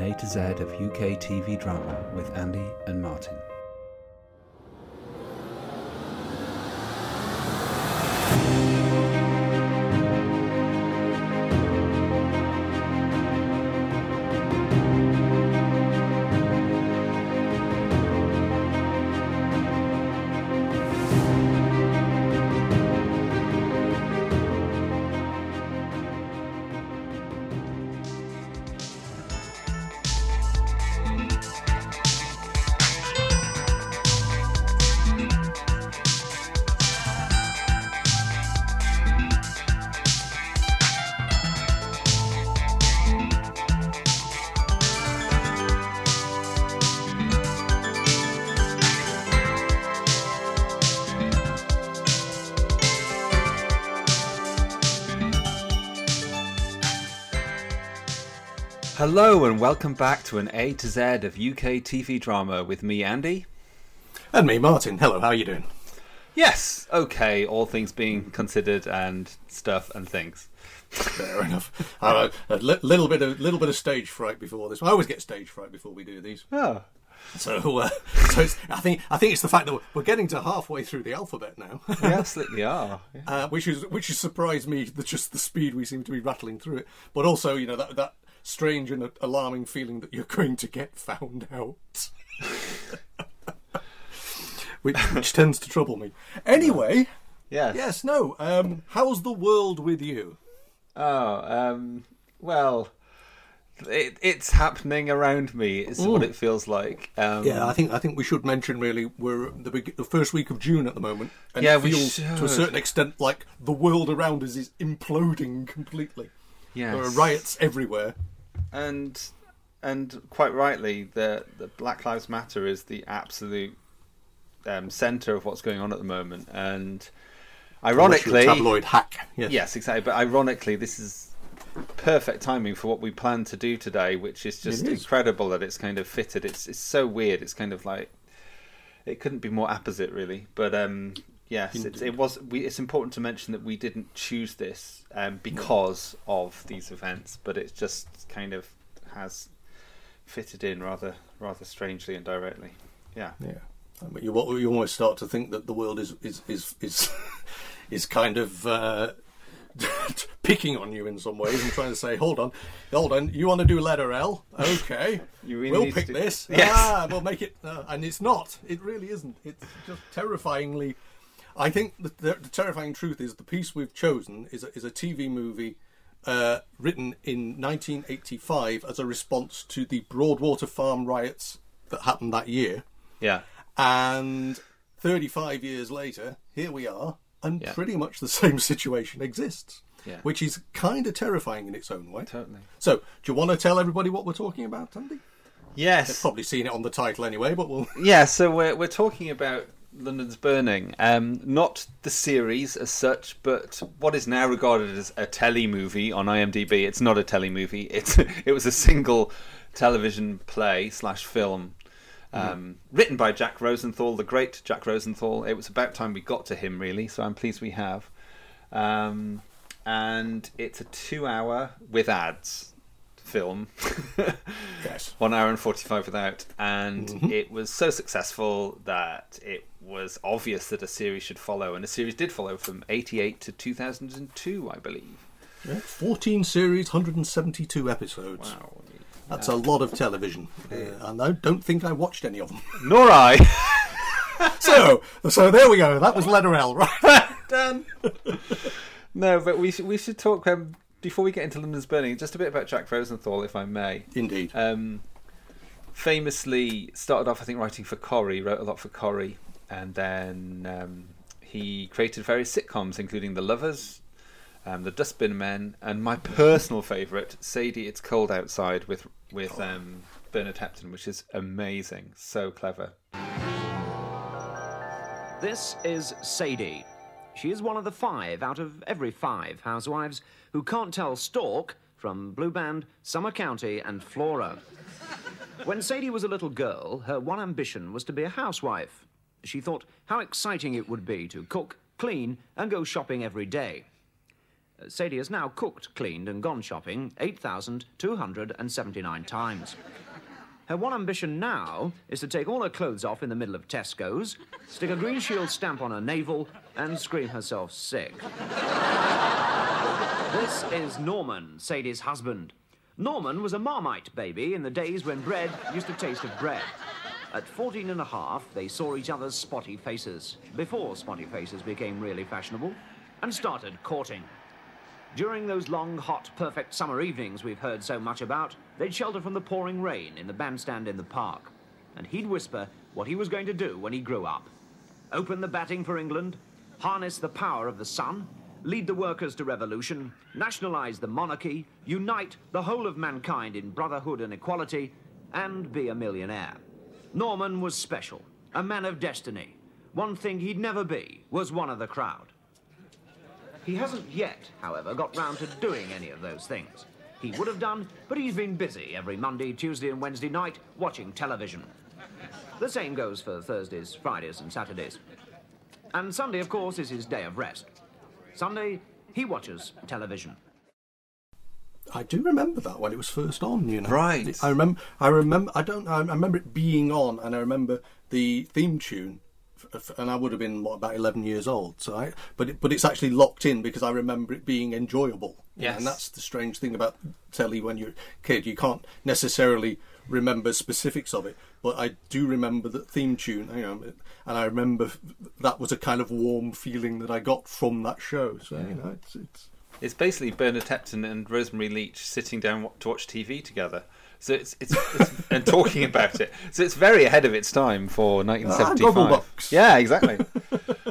an A to Z of UK TV drama with Andy and Martin. Hello and welcome back to an A to Z of UK TV drama with me, Andy. And me, Martin. Hello, how are you doing? Yes, okay, all things being considered and stuff and things. Fair enough. A little bit of little bit of stage fright before this. I always get stage fright before we do these. Oh. So, uh, so it's, I think I think it's the fact that we're getting to halfway through the alphabet now. We absolutely are. Yeah. Uh, which is which has surprised me the, just the speed we seem to be rattling through it, but also you know that that strange and alarming feeling that you're going to get found out, which, which tends to trouble me. Anyway, Yes. yes, no. Um, how's the world with you? Oh, um, well, it, it's happening around me. Is what it feels like. Um, Yeah, I think I think we should mention really we're the beg- the first week of June at the moment, and Yeah, it we feels to a certain extent like the world around us is imploding completely. yes. There are riots everywhere. And and quite rightly, the the Black Lives Matter is the absolute um, center of what's going on at the moment, and ironically, tabloid hack. Yes. yes, exactly. But ironically, this is perfect timing for what we plan to do today, which is just is. incredible that it's kind of fitted. It's it's so weird. It's kind of like it couldn't be more apposite, really. But um, yes, it, it was. We, it's important to mention that we didn't choose this um, because of these events, but it just kind of has fitted in rather rather strangely and directly. Yeah. Yeah. But you, you almost start to think that the world is is is is, is kind of uh, picking on you in some ways and trying to say, "Hold on, hold on, you want to do letter L? Okay, You really we'll pick to- this. Yes. Ah, we'll make it." Uh, and it's not. It really isn't. It's just terrifyingly. I think the, the, the terrifying truth is the piece we've chosen is a, is a TV movie. Uh, written in 1985 as a response to the Broadwater Farm riots that happened that year. Yeah. And 35 years later, here we are, and Yeah. pretty much the same situation exists, Yeah. which is kind of terrifying in its own way. Totally. So, do you want to tell everybody what we're talking about, Andy? Yes. They've probably seen it on the title anyway, but we'll. Yeah, so we're we're talking about London's Burning, um, not the series as such, but what is now regarded as a telly movie on IMDb. It's not a telly movie. It's it was a single television play slash film. Um, Written by Jack Rosenthal, the great Jack Rosenthal. It was about time we got to him, really. So I'm pleased we have. Um, and it's a two-hour with ads film. Yes. One hour and 45 without. And it was so successful that it was obvious that a series should follow. And a series did follow from 88 to 2002, I believe. Yeah, 14 series, 172 episodes. Wow. That's a lot of television. Uh, and I don't think I watched any of them. Nor I. so, so there we go. That was letter L, right? Done. no, but we should, we should talk, um, before we get into London's Burning, just a bit about Jack Rosenthal, if I may. Indeed. um, famously started off, I think, writing for Corrie, wrote a lot for Corrie, and then um, he created various sitcoms, including The Lovers, um, The Dustbin Men, and my personal favourite, Sadie, It's Cold Outside, with with um, Bernard Hepton, which is amazing, so clever. This is Sadie. She is one of the five out of every five housewives who can't tell Stork from Blue Band, Summer County, and Flora. When Sadie was a little girl, her one ambition was to be a housewife. She thought how exciting it would be to cook, clean, and go shopping every day. Uh, Sadie has now cooked, cleaned, and gone shopping 8,279 times. Her one ambition now is to take all her clothes off in the middle of Tesco's, stick a Green Shield stamp on her navel, and scream herself sick. this is Norman, Sadie's husband. Norman was a Marmite baby in the days when bread used to taste of bread. At 14 and a half, they saw each other's spotty faces, before spotty faces became really fashionable, and started courting. During those long, hot, perfect summer evenings we've heard so much about, they'd shelter from the pouring rain in the bandstand in the park. And he'd whisper what he was going to do when he grew up. Open the batting for England, harness the power of the sun, lead the workers to revolution, nationalise the monarchy, unite the whole of mankind in brotherhood and equality, and be a millionaire. Norman was special, a man of destiny. One thing he'd never be was one of the crowd. He hasn't yet, however, got round to doing any of those things. He would have done, but he's been busy every Monday, Tuesday, and Wednesday night watching television. The same goes for Thursdays, Fridays, and Saturdays. And Sunday, of course, is his day of rest. Sunday, he watches television. I do remember that when it was first on. You know, Right. I remember. I remember. I don't. I remember it being on, and I remember the theme tune. And I would have been what, about eleven years old. So, I, but it, but it's actually locked in because I remember it being enjoyable. Yes. and that's the strange thing about telly when you're a kid. You can't necessarily remember specifics of it, but I do remember the theme tune. You know, and I remember that was a kind of warm feeling that I got from that show. So you know, it's it's. It's basically Bernard Hepton and Rosemary Leach sitting down to watch TV together. So it's, it's, it's and talking about it. So it's very ahead of its time for 1975. Gogglebox. yeah, exactly.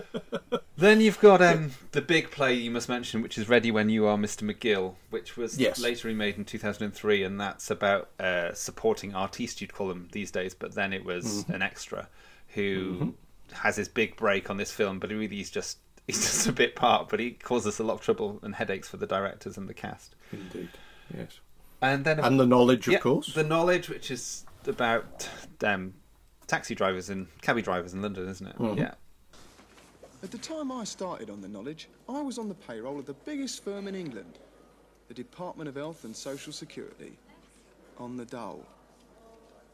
then you've got um, the big play you must mention, which is Ready When You Are, Mr. McGill, which was Yes. later remade in 2003, and that's about uh, supporting artiste, you'd call them these days, but then it was an extra who has his big break on this film, but he really is just he's just a bit part, but he causes a lot of trouble and headaches for the directors and the cast. Indeed, yes. And then And the knowledge, of yeah, course. the knowledge, which is about um, taxi drivers and cabby drivers in London, isn't it? Mm-hmm. Yeah. At the time I started on the knowledge, I was on the payroll of the biggest firm in England, the Department of Health and Social Security, on the dole.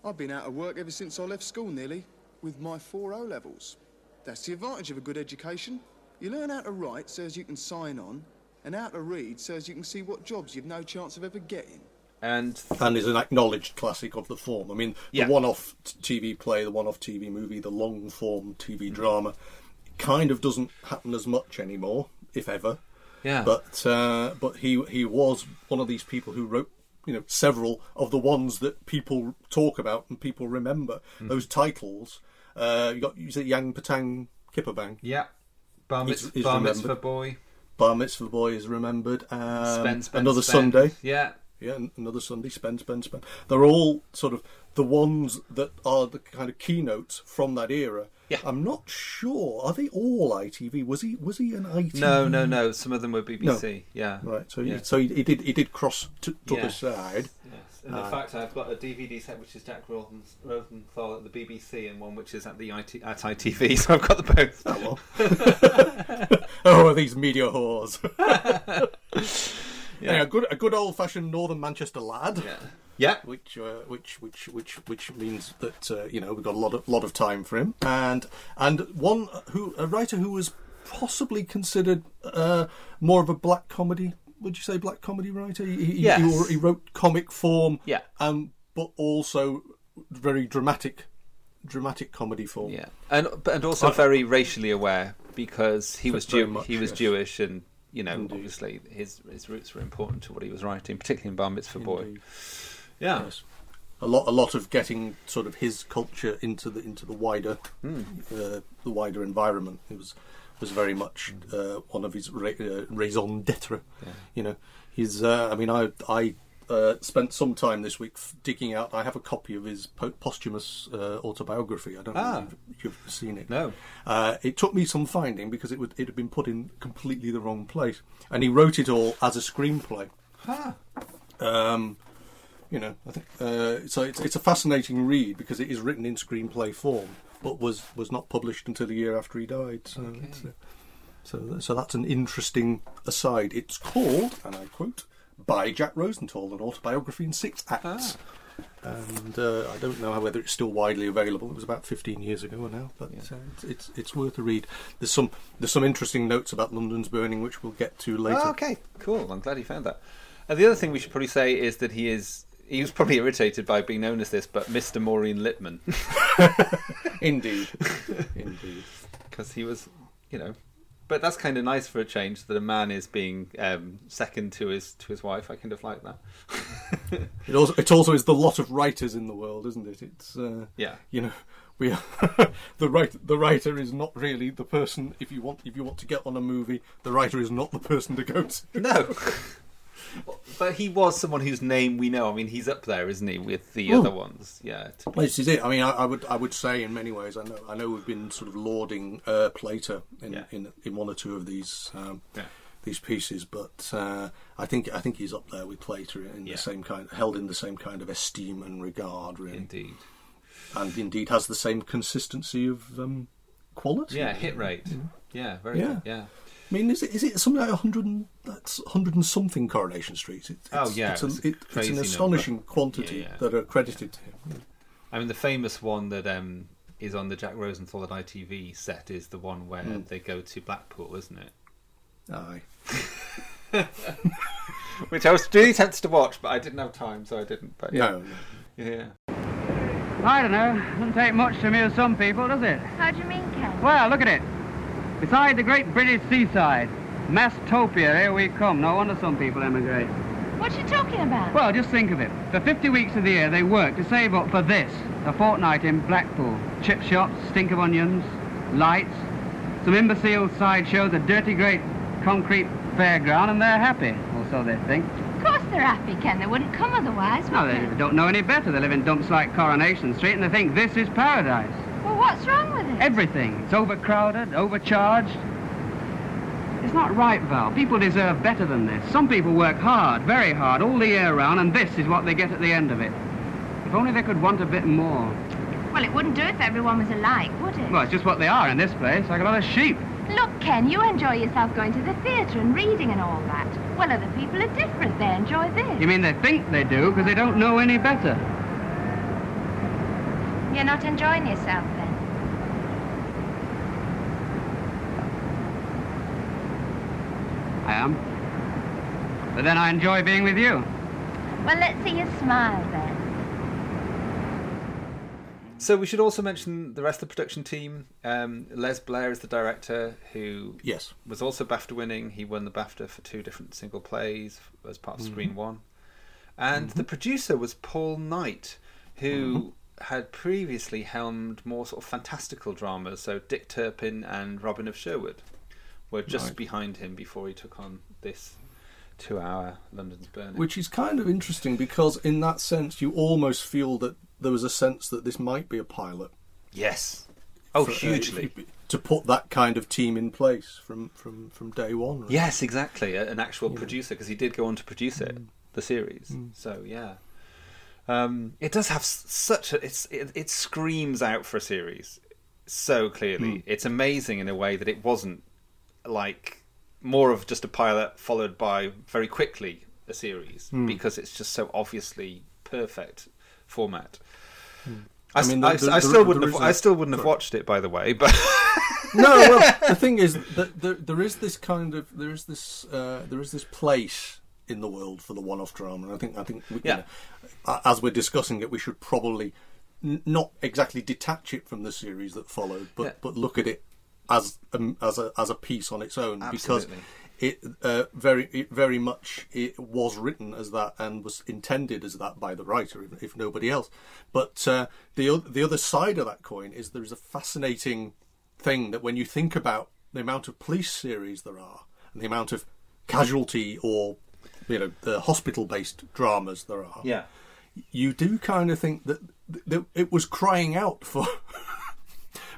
I've been out of work ever since I left school nearly, with my four O levels. That's the advantage of a good education. You learn how to write so as you can sign on, and how to read so as you can see what jobs you've no chance of ever getting. And and is an acknowledged classic of the form. I mean, Yeah. the one-off t- TV play, the one-off TV movie, the long-form TV drama, kind of doesn't happen as much anymore, if ever. yeah, But uh, but he he was one of these people who wrote you know several of the ones that people talk about and people remember. Hmm. Those titles. Uh, you got you said Yang Patang Kipperbang. yeah, Bar, Mitz- he's Bar. Mitzvah Boy, Bar Mitzvah Boy is remembered. Um, Spend, Spend, another Spend. Sunday. Yeah, Yeah, another Sunday, spend, spend, spend. They're all sort of the ones that are the kind of keynotes from that era. Yeah. I'm not sure. Are they all ITV? Was he was he an ITV? no, no, no. Some of them were BBC. Yeah, Right. So yeah. he, so he, he did he did cross to, to Yeah. the side. Yes. And in Uh, fact, I've got a DVD set which is Jack Rosen- Rosenthal at the BBC, and one which is at the IT, at ITV. So I've got the both. Oh well. oh, these media whores. yeah. a good a good old fashioned Northern Manchester lad. Yeah, yeah. which uh, which which which which means that uh, you know we've got a lot of lot of time for him, and and one who a writer who was possibly considered uh, more of a black comedy. Would you say black comedy writer? He, he, Yes. he, he wrote comic form, Yeah. um, but also very dramatic, dramatic comedy form. Yeah, and and also very racially aware because he was Jew- much, he was yes. Jewish, and you know, Indeed. obviously his his roots were important to what he was writing, particularly in Bar Mitzvah Boy. Indeed. Yeah, Yes. A lot, a lot of getting sort of his culture into the into the wider, Hmm. uh, the wider environment. It was was very much uh, one of his ra- uh, raison d'être. You know, he's. Uh, I mean, I I uh, spent some time this week f- digging out. I have a copy of his po- posthumous uh, autobiography. I don't Ah. know if you've, you've seen it. No. Uh, it took me some finding because it would it had been put in completely the wrong place, and he wrote it all as a screenplay. Um, you know, I think uh, so. It's, it's a fascinating read because it is written in screenplay form, but was was not published until a year after he died. So it's, uh, So, so that's an interesting aside. It's called, and I quote, by Jack Rosenthal, an autobiography in six acts. And uh, I don't know whether it's still widely available. It was about 15 years ago now, but uh, it's, it's it's worth a read. There's some there's some interesting notes about London's burning, which we'll get to later. Oh, okay, cool. I'm glad you found that. And the other thing we should probably say is that he is. He was probably irritated by being known as this, but Mr. Maureen Lipman, Indeed, indeed. because he was, you know. But that's kind of nice for a change that a man is being um, second to his to his wife. I kind of like that. It also it also is the lot of writers in the world, isn't it? It's uh, Yeah. you know we are the writer the writer is not really the person if you want if you want to get on a movie the writer is not the person to go to. No. But he was someone whose name we know. I mean, he's up there, isn't he, with the Oh. other ones? Yeah. to- This is it. I mean, I, I would I would say in many ways. I know I know we've been sort of lauding uh, Plater in, Yeah. in in one or two of these um, Yeah. these pieces, but uh, I think I think he's up there with Plater in Yeah. the same kind, held in the same kind of esteem and regard, really, Indeed. and indeed has the same consistency of um, quality. Yeah, hit rate. Yeah, very Yeah. good. Yeah. I mean, is it is it something like a hundred and that's hundred and something Coronation Street? It, it's, Oh, yeah, it's, a, it's a it, it's crazy an number. astonishing quantity Yeah, yeah. that are credited to him. I mean, the famous one that um, is on the Jack Rosenthal at ITV set is the one where Hmm. they go to Blackpool, isn't it? Aye. Which I was really tempted to watch, but I didn't have time, so I didn't. But yeah. No, no. Yeah. I don't know. Doesn't take much to amuse some people, does it? How do you mean, Ken? Well, look at it. Beside the great British seaside, Mastopia, here we come. No wonder some people emigrate. What are you talking about? Well, just think of it. For 50 weeks of the year, they work to save up for this, a fortnight in Blackpool. Chip shops, stink of onions, lights, some imbecile sideshows, a dirty great concrete fairground, and they're happy. Or so they think. of course they're happy, Ken. They wouldn't come otherwise, No, would they they? don't know any better. They live in dumps like Coronation Street, and they think this is paradise. Well, what's wrong with it? Everything. It's overcrowded, overcharged. It's not right, Val. People deserve better than this. Some people work hard, very hard, all the year round, and this is what they get at the end of it. If only they could want a bit more. Well, it wouldn't do if everyone was alike, would it? Well, it's just what they are in this place, like a lot of sheep. Look, Ken, you enjoy yourself going to the theatre and reading and all that. Well, other people are different. They enjoy this. You mean they think they do because they don't know any better? You're not enjoying yourself, then? I am. But then I enjoy being with you. Well, let's see you smile, then. So we should also mention the rest of the production team. Um, Les Blair is the director, who Yes. was also BAFTA winning. He won the BAFTA for two different single plays as part of mm-hmm. Screen One. And the mm-hmm. producer was Paul Knight, who mm-hmm. had previously helmed more sort of fantastical dramas. So Dick Turpin and Robin of Sherwood were just Right. behind him before he took on this two-hour London's Burning. Which is kind of interesting because, in that sense, you almost feel that there was a sense that this might be a pilot. yes, oh for- uh, hugely. to put that kind of team in place from from from day one. really. Yes, exactly. An actual producer because he did go on to produce it, Mm. the series. So yeah, um, it does have such a. It's it, it screams out for a series so clearly. Mm. It's amazing in a way that it wasn't like more of just a pilot followed by very quickly a series Mm. because it's just so obviously perfect format. I, Mm. I s- mean, I the- s- the- I still the wouldn't have. reason- I still wouldn't have watched it, by the way. But no, well, the thing is that there, there is this kind of there is this uh, there is this place in the world for the one-off drama, and I think I think we, you know, as we're discussing it, we should probably n- not exactly detach it from the series that followed, but Yeah. but look at it as um, as a as a piece on its own because it uh, very it very much it was written as that and was intended as that by the writer, if, if nobody else. But uh, the the other side of that coin is there is a fascinating thing that when you think about the amount of police series there are and the amount of casualty or you know the hospital based dramas there are yeah, you do kind of think that, that it was crying out for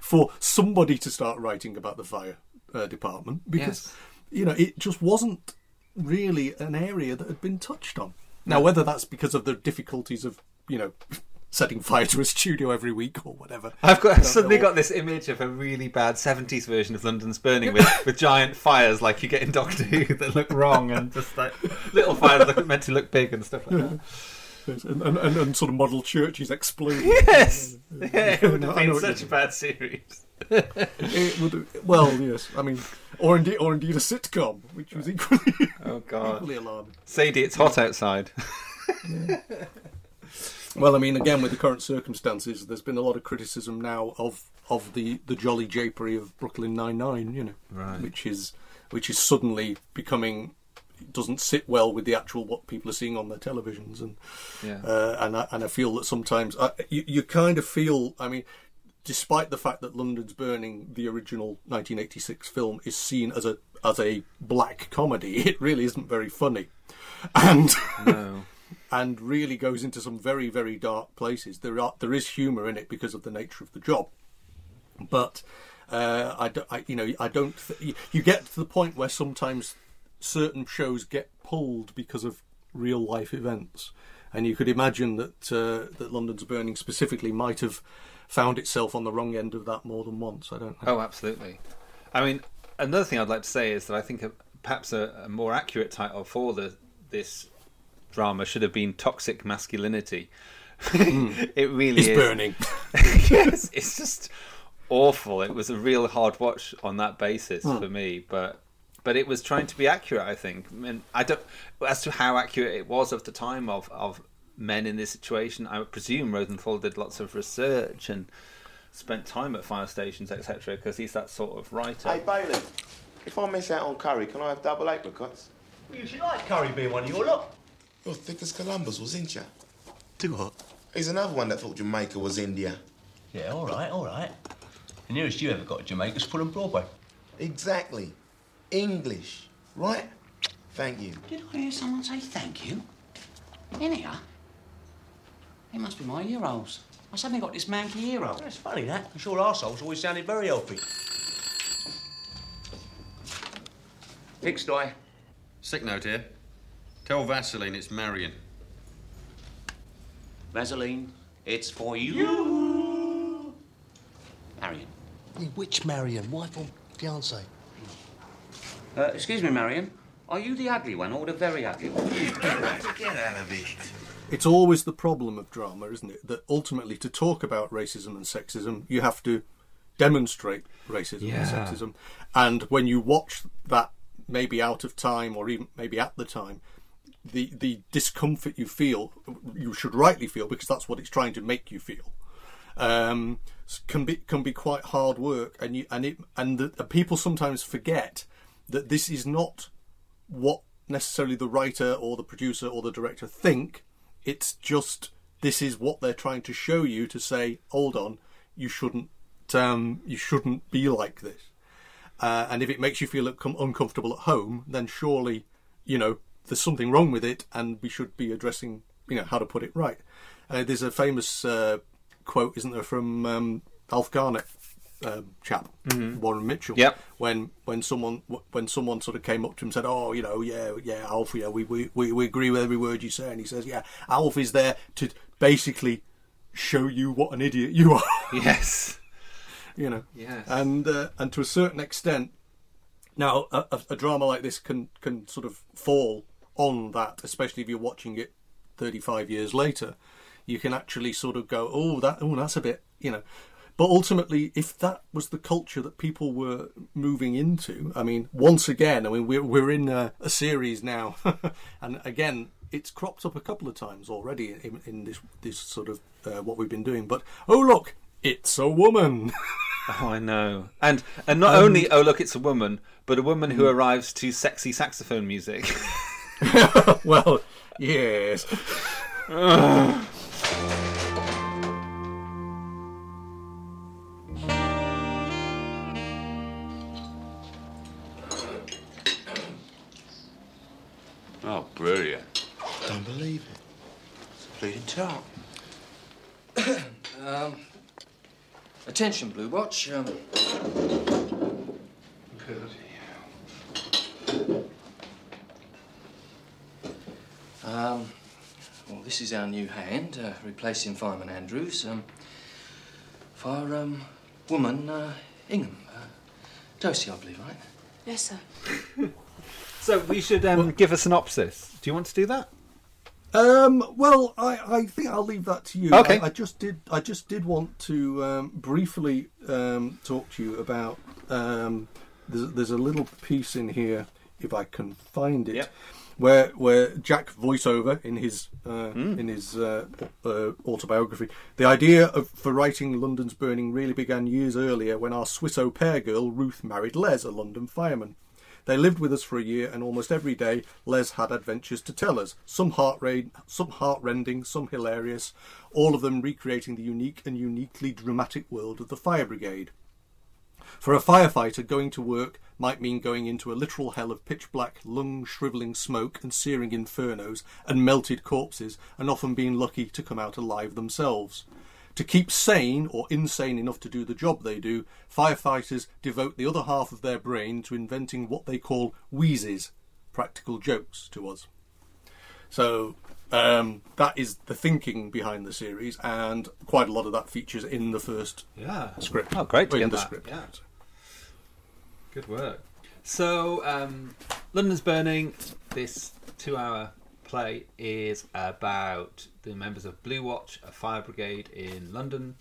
for somebody to start writing about the fire uh, department because you know it just wasn't really an area that had been touched on. Now, whether that's because of the difficulties of you know setting fire to a studio every week or whatever. I've got suddenly know. got this image of a really bad '70s version of London's Burning with, with giant fires like you get in Doctor Who that look wrong and just like little fires that are meant to look big and stuff like that. and, and, and, and sort of model churches exploding. Yes, yeah, it would have been such a bad series. It would, well, yes. I mean, or indeed, or indeed a sitcom, which was equally, Oh God, equally alarming. Sadie, it's hot outside. Well, I mean, again, with the current circumstances, there's been a lot of criticism now of of the, the jolly japery of Brooklyn Nine Nine, you know, Right. which is which is suddenly becoming doesn't sit well with the actual what people are seeing on their televisions, and Yeah. uh, and I, and I feel that sometimes I, you, you kind of feel, I mean. Despite the fact that London's Burning, the original 1986 film, is seen as a as a black comedy, it really isn't very funny, and No. and really goes into some very very dark places. There are there is humour in it because of the nature of the job, but uh, I, I you know I don't th- you get to the point where sometimes certain shows get pulled because of real life events, and you could imagine that uh, that London's Burning specifically might have found itself on the wrong end of that more than once. I don't know. Oh, absolutely. I mean, another thing I'd like to say is that I think a, perhaps a, a more accurate title for the this drama should have been "Toxic Masculinity." it really It's is. burning. yes, it's just awful. It was a real hard watch on that basis Hmm. for me, but but it was trying to be accurate. I think. I mean, I don't as to how accurate it was of the time of of men in this situation. I presume Rosenthal did lots of research and spent time at fire stations, etc. Because he's that sort of writer. Hey, Bailey, if I miss out on curry, can I have double apricots? Well, you should like curry being one of your lot. You're thick as Columbus, wasn't you? Do what? He's another one that thought Jamaica was India. Yeah, all right, all right. The nearest you ever got to Jamaica Jamaica's Fulham Broadway. Exactly. English, right? Thank you. Did I hear someone say thank you? In here? They must be my heroes. I suddenly got this manky hero. That's funny, that. I'm sure arseholes always sounded very healthy. Pigsty. Sick note here. Tell Vaseline it's Marion. Vaseline, it's for you. Marion. Which Marion? Wife or fiance? Uh, excuse me, Marion. Are you the ugly one or the very ugly one? Get out of it. it's always the problem of drama, isn't it? That ultimately, to talk about racism and sexism, you have to demonstrate racism Yeah. and sexism. And when you watch that, maybe out of time or even maybe at the time, the the discomfort you feel, you should rightly feel because that's what it's trying to make you feel. Um, can be can be quite hard work, and you and it and the, the people sometimes forget that this is not what necessarily the writer or the producer or the director think. It's just this is what they're trying to show you to say, hold on, you shouldn't, um, you shouldn't be like this. Uh, and if it makes you feel uncomfortable at home, then surely, you know, there's something wrong with it, and we should be addressing, you know, how to put it right. Uh, there's a famous uh, quote, isn't there, from um, Alf Garnett, um, chap, Warren Mitchell. Yep. When when someone when someone sort of came up to him and said, "Oh, you know, yeah, yeah, Alf, yeah, we we, we, we agree with every word you say," and he says, "Yeah, Alf is there to basically show you what an idiot you are." Yes. you know. Yes. And uh, and to a certain extent, now a, a, a drama like this can can sort of fall on that, especially if you're watching it 35 years later. You can actually sort of go, oh, that, oh, that's a bit, you know. But ultimately, if that was the culture that people were moving into, I mean, once again, I mean, we're we're in a, a series now, and again, it's cropped up a couple of times already in, in this this sort of uh, what we've been doing. But oh look, it's a woman. Oh, I know. And and not only oh look, it's a woman, but a woman who arrives to sexy saxophone music. well, yes. Oh, brilliant. Don't believe it. It's a bleeding tart. Um, attention, Blue Watch. Um, um, well, this this is our new hand, uh, replacing Fireman Andrews. Um, for um, woman uh, Ingham. Uh, Josie, I believe, right? Yes, sir. So we should um, give a synopsis. Do you want to do that? Um, well, I, I think I'll leave that to you. Okay. I, I just did. I just did want to um, briefly um, talk to you about. Um, there's, there's a little piece in here, if I can find it, Yep. where where Jack voiceover in his uh, Hmm. in his uh, uh, autobiography. The idea of for writing London's Burning really began years earlier when our Swiss au pair girl Ruth married Les, a London fireman. They lived with us for a year, and almost every day Les had adventures to tell us. Some heart some heartrending, some hilarious, all of them recreating the unique and uniquely dramatic world of the fire brigade. For a firefighter, going to work might mean going into a literal hell of pitch black, lung shrivelling smoke and searing infernos and melted corpses, and often being lucky to come out alive themselves. To keep sane or insane enough to do the job they do, firefighters devote the other half of their brain to inventing what they call wheezes, practical jokes to us. So um, that is the thinking behind the series, and quite a lot of that features in the first Yeah. script. Oh, great to in get the that, script. yeah. Good work. So, um, London's Burning, this two hour play is about the members of Blue Watch, a fire brigade in London,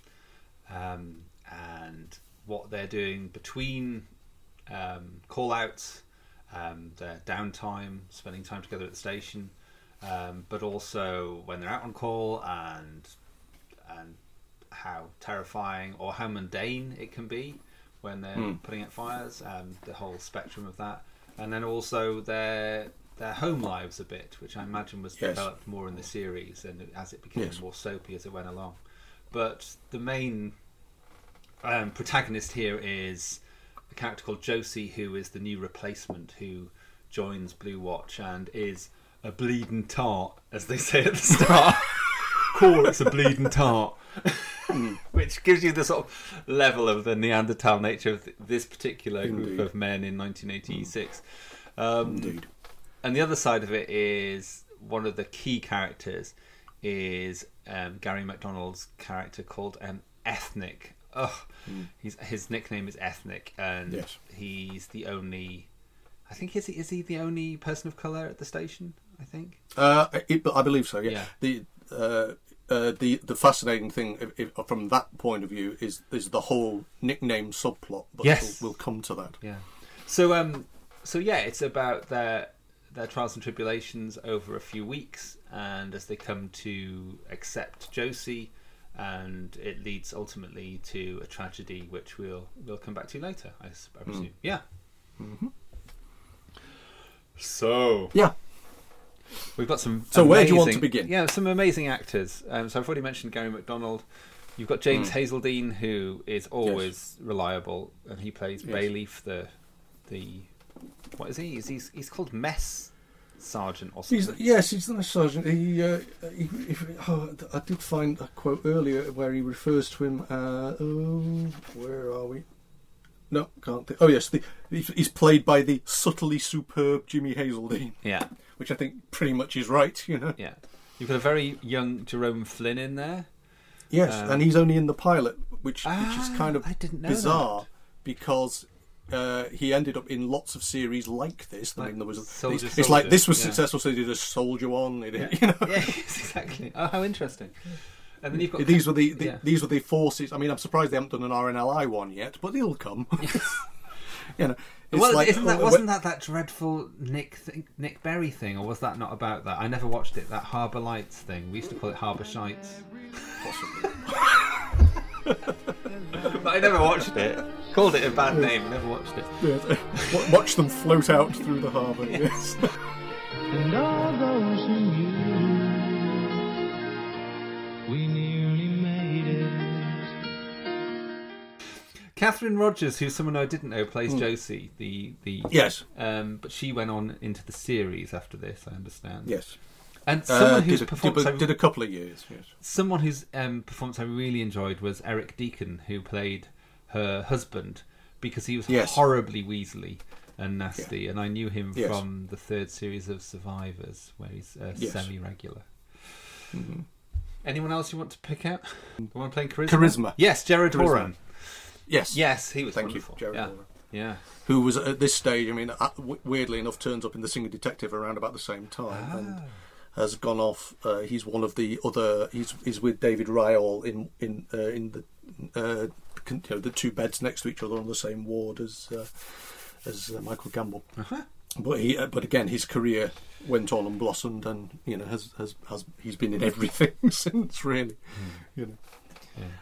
um, and what they're doing between um, call outs, um, their downtime, spending time together at the station, um, but also when they're out on call and and how terrifying or how mundane it can be when they're Hmm. putting out fires, um, the whole spectrum of that, and then also their their home lives a bit, which I imagine was Yes. developed more in the series and as it became Yes. more soapy as it went along. But the main um, protagonist here is a character called Josie, who is the new replacement who joins Blue Watch and is a bleeding tart, as they say at the start. cool, it's a bleeding tart. Which gives you the sort of level of the Neanderthal nature of th- this particular group of men in 1986. Um, Indeed. And the other side of it is one of the key characters is um, Gary McDonald's character called um, Ethnic. Oh, he's his nickname is Ethnic, and Yes. he's the only. I think is he is he the only person of color at the station? I think. Uh, it, I believe so. Yeah. Yeah. The uh, uh, the the fascinating thing if, if, from that point of view is is the whole nickname subplot. But Yes. we'll, we'll come to that. Yeah. So um, so yeah, it's about their their trials and tribulations over a few weeks, and as they come to accept Josie, and it leads ultimately to a tragedy, which we'll we'll come back to later. I, s- I presume. Yeah. Mhm. So Yeah. we've got some. So where do you want to begin? Yeah, some amazing actors. Um, so I've already mentioned Gary McDonald. You've got James Mm. Hazeldine, who is always reliable, and he plays Yes. Bayleaf, the the what is he? Is he's he's called Mess Sergeant or He's, yes, he's the Mess sergeant. He, uh, he, he oh, I did find a quote earlier where he refers to him. Uh, oh, where are we? No, can't. Think. Oh yes, the, he's, he's played by the subtly superb Jimmy Hazeldine. Yeah. which I think pretty much is right. You know. Yeah. You've got a very young Jerome Flynn in there. Yes, Um, and he's only in the pilot, which which is Ah, kind of I didn't know bizarre because uh, he ended up in lots of series like this. I mean, there was Soldier, it's, it's like this was yeah. successful, so he did a soldier one. He Yeah. you know. Yeah, yes, exactly. Oh, how interesting. And then you've got these were the, the yeah. these were the forces. I mean, I'm surprised they haven't done an RNLI one yet, but they'll come. you know, well, like, isn't that uh, wasn't that that dreadful Nick thing, Nick Berry thing, or was that not about that? I never watched it. That Harbour Lights thing. We used to call it Harbour Shites. Possibly. but I never watched it. Called it a bad name. Never watched it. Yeah, watch them float out through the harbour. Yes. And all those who knew we nearly made it. Catherine Rogers, who's someone I didn't know, plays Josie. The the Yes. um, but she went on into the series after this. I understand. Yes. and Uh, someone whose did a- performance did a- I- did a couple of years, yes. Someone whose um, performance I really enjoyed was Eric Deacon, who played her husband, because he was Yes. horribly weaselly and nasty, and I knew him Yes. from the third series of Survivors, where he's uh, Yes. semi-regular. Anyone else you want to pick out? The one playing charisma. Charisma. Yes, Gerard Charisma. Horan. Yes. Yes, he was Thank wonderful. you, Gerard yeah. Horan. Yeah. Who was at this stage? I mean, uh, weirdly enough, turns up in the Singing Detective around about the same time, Ah. and has gone off. Uh, he's one of the other. He's he's with David Ryall in in uh, in the uh, con- you know, the two beds next to each other on the same ward as uh, as uh, Michael Gambon. Uh-huh. But he, uh, but again, his career went on and blossomed, and you know, has has, has he's been in everything since, really. You know.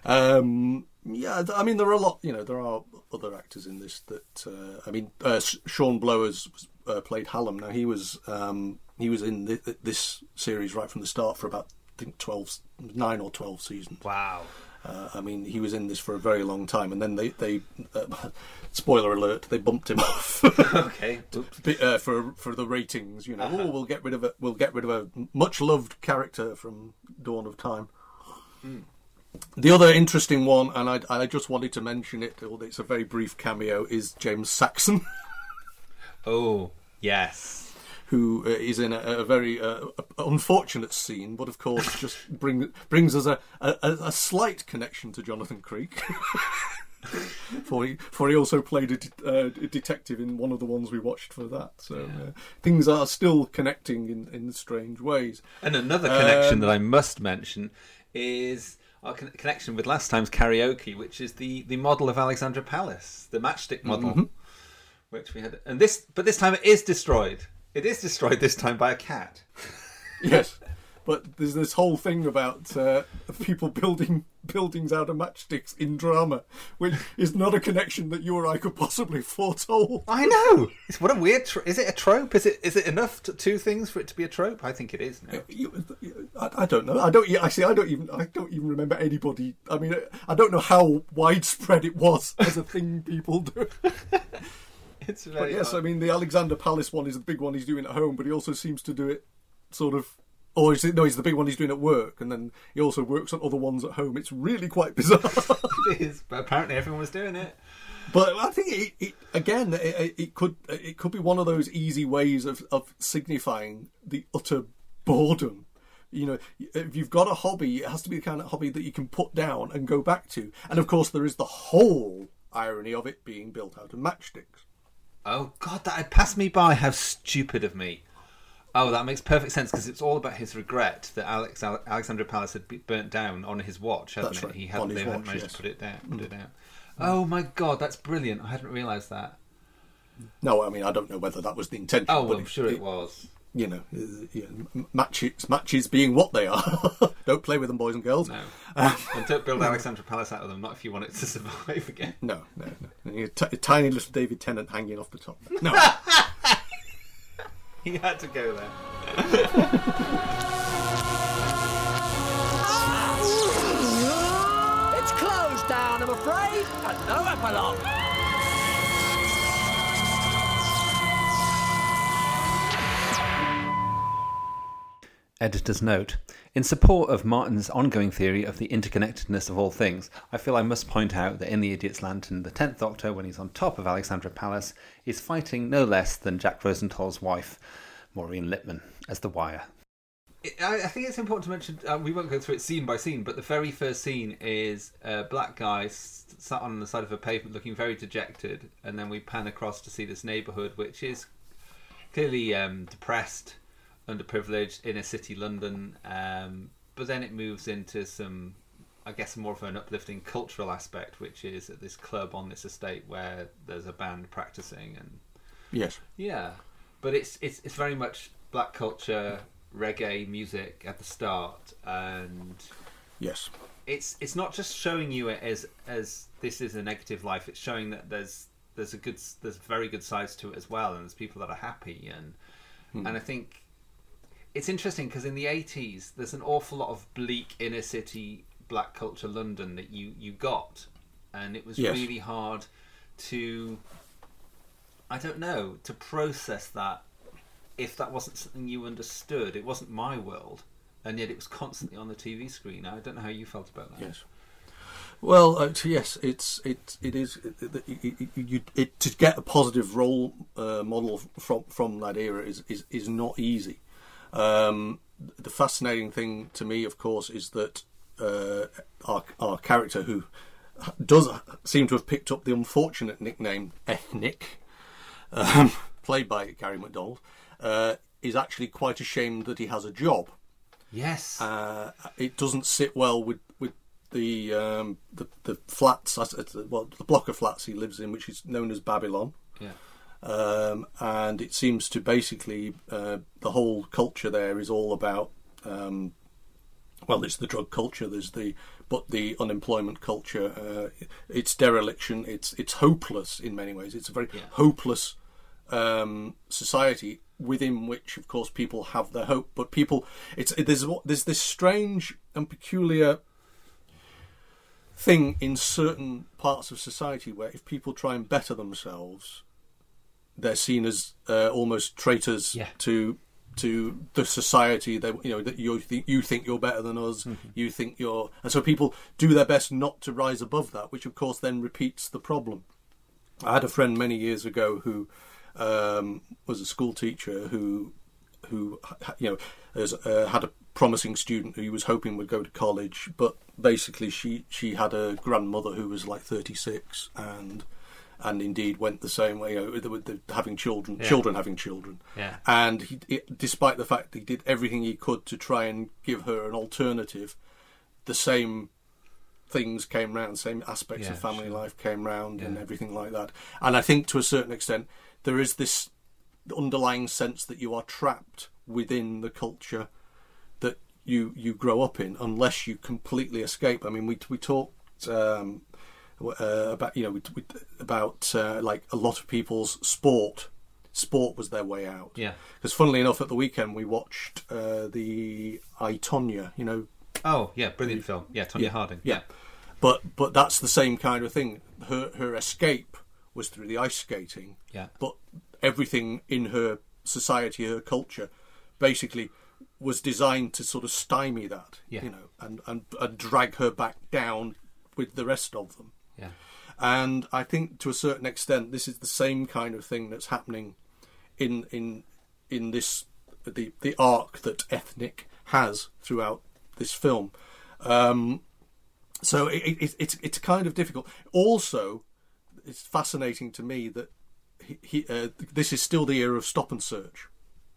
Um, yeah, I mean, there are a lot. You know, there are other actors in this that. Uh, I mean, uh, Sean Blowers was, uh, played Hallam. Now he was um, he was in thi- this series right from the start for about I think twelve, nine or twelve seasons. Wow. Uh, I mean, he was in this for a very long time, and then they, they uh, spoiler alert, they bumped him off. Okay. Uh, for for the ratings, you know, Uh-huh. oh, we'll get rid of a we'll get rid of a much loved character from Dawn of Time. Hmm. The other interesting one, and I, I just wanted to mention it, although it's a very brief cameo, is James Saxon, Oh, yes. Who uh, is in a, a very uh, unfortunate scene, but of course just bring, brings us a, a, a slight connection to Jonathan Creek. for he, for he also played a, de- uh, a detective in one of the ones we watched for that. So uh, things are still connecting in, in strange ways. And another connection Um, that I must mention is our con- connection with last time's karaoke, which is the, the model of Alexandra Palace, the matchstick model, Mhm. which we had. And this, but this time it is destroyed. It is destroyed this time by a cat. yes, but there's this whole thing about uh, people building buildings out of matchsticks in drama, which is not a connection that you or I could possibly foretold. I know. It's what a weird. Tro- is it a trope? Is it is it enough to, two things for it to be a trope? I think it is now. I, I don't know. I don't. I see. I don't even. I don't even remember anybody. I mean, I don't know how widespread it was as a thing people do. It's But yes, odd. I mean the Alexandra Palace one is the big one he's doing at home, but he also seems to do it sort of. Or is it, no, he's the big one he's doing at work, and then he also works on other ones at home. It's really quite bizarre. it is. But apparently everyone was doing it. But I think it, it again, it, it could it could be one of those easy ways of, of signifying the utter boredom. You know, if you've got a hobby, it has to be the kind of hobby that you can put down and go back to. And of course, there is the whole irony of it being built out of matchsticks. Oh God, that had passed me by. How stupid of me. Oh, that makes perfect sense because it's all about his regret that Alex Alexandra Palace had burnt down on his watch, hadn't That's it? right, He hadn't, they hadn't watch, managed yes. to put it down. Put it Mm. out. Oh my God, that's brilliant! I hadn't realised that. No, I mean I don't know whether that was the intention. Oh, but well, I'm sure it was. You know, uh, yeah, m- matches matches being what they are. don't play with them, boys and girls. No, Um, and don't build Alexandra Palace out of them. Not if you want it to survive again. No, no, no. And you t- a tiny little David Tennant hanging off the top. No. he had to go there. It's closed down, I'm afraid, and no epilogue. Editor's note. In support of Martin's ongoing theory of the interconnectedness of all things, I feel I must point out that in The Idiot's Lantern, the Tenth Doctor, when he's on top of Alexandra Palace, is fighting no less than Jack Rosenthal's wife, Maureen Lipman, as the Wire. I, I think it's important to mention, uh, we won't go through it scene by scene, but the very first scene is a black guy sat on the side of a pavement looking very dejected, and then we pan across to see this neighbourhood, which is clearly um, depressed, underprivileged, inner city London. Um, but then it moves into some, I guess, more of an uplifting cultural aspect, which is at this club on this estate where there's a band practicing, and Yes. yeah, but it's it's it's very much black culture, reggae music at the start, and Yes. it's it's not just showing you it as as this is a negative life. It's showing that there's there's a good there's very good sides to it as well, and there's people that are happy, and Hmm. and I think it's interesting because in the 80s there's an awful lot of bleak inner city black culture London that you you got, and it was Yes. really hard to I don't know to process that if that wasn't something you understood. It wasn't my world, and yet it was constantly on the TV screen. I don't know how you felt about that. Yes. Well, uh, yes, it's it it is it, it, it, you, it, to get a positive role uh, model from from that era is, is is not easy. Um, the fascinating thing to me, of course, is that uh, our our character who does seem to have picked up the unfortunate nickname Ethnic, um, played by Gary McDonald, uh, is actually quite ashamed that he has a job. Yes. Uh, it doesn't sit well with with the um, the, the flats, well, the block of flats he lives in, which is known as Babylon. Yeah. Um, and it seems to basically uh, the whole culture there is all about um, well, it's the drug culture. There's the but the unemployment culture. Uh, it's dereliction. It's it's hopeless in many ways. It's a very hopeless um, society within which, of course, people have their hope. But people, it's there's there's this strange and peculiar thing in certain parts of society where if people try and better themselves, they're seen as uh, almost traitors Yeah. to to the society. They you know that you think you think you're better than us. Mm-hmm. You think you're, and so people do their best not to rise above that, which of course then repeats the problem. I had a friend many years ago who um, was a school teacher who who you know has, uh, had a promising student who he was hoping would go to college, but basically she she had a grandmother who was like 36 and and indeed went the same way. You know, with, with the, having children, Yeah. children having children. Yeah. And he, it, despite the fact that he did everything he could to try and give her an alternative, the same things came round, same aspects of family sure. life came round, and everything like that. And I think to a certain extent, there is this underlying sense that you are trapped within the culture that you you grow up in, unless you completely escape. I mean, we we talked. Um, uh, about you know we, we, about uh, like a lot of people's sport sport was their way out Yeah. because funnily enough at the weekend we watched uh, the I Tonya you know Oh, yeah, brilliant film. Yeah, Tonya yeah, Harding. Yeah. But but that's the same kind of thing. Her her escape was through the ice skating. Yeah. But everything in her society, her culture, basically was designed to sort of stymie that. Yeah. You know, and, and, and drag her back down with the rest of them. Yeah. And I think to a certain extent this is the same kind of thing that's happening in in in this the the arc that ethnic has throughout this film. Um, so it, it, it's it's kind of difficult. Also, it's fascinating to me that he, he uh, this is still the era of stop and search.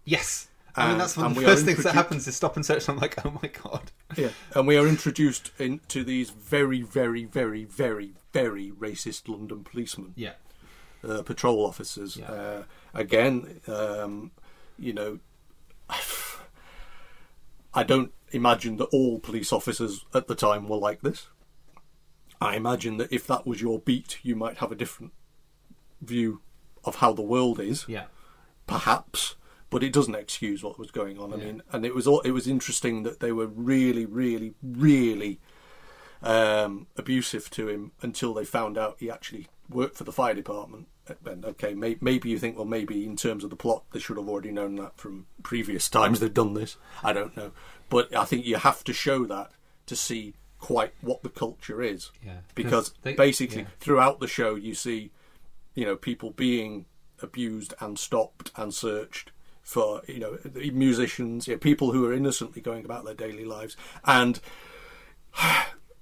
Yes. I mean, And- that's one of the first things that happens is stop and search. And I'm like, oh my god. Yeah, and we are introduced into these very, very, very, very, very racist London policemen. Yeah. uh, patrol officers. Uh, again, um, you know, I don't imagine that all police officers at the time were like this. I imagine that if that was your beat, you might have a different view of how the world is. Yeah. Perhaps, but it doesn't excuse what was going on. I Yeah. mean, and it was all, it was interesting that they were really, really, really um, abusive to him until they found out he actually worked for the fire department. And okay, may, maybe you think, well, maybe in terms of the plot, they should have already known that from previous times they've done this. I don't know, but I think you have to show that to see quite what the culture is. Yeah. because They- basically yeah. throughout the show you see, you know, people being abused and stopped and searched for you know musicians, you know, people who are innocently going about their daily lives, and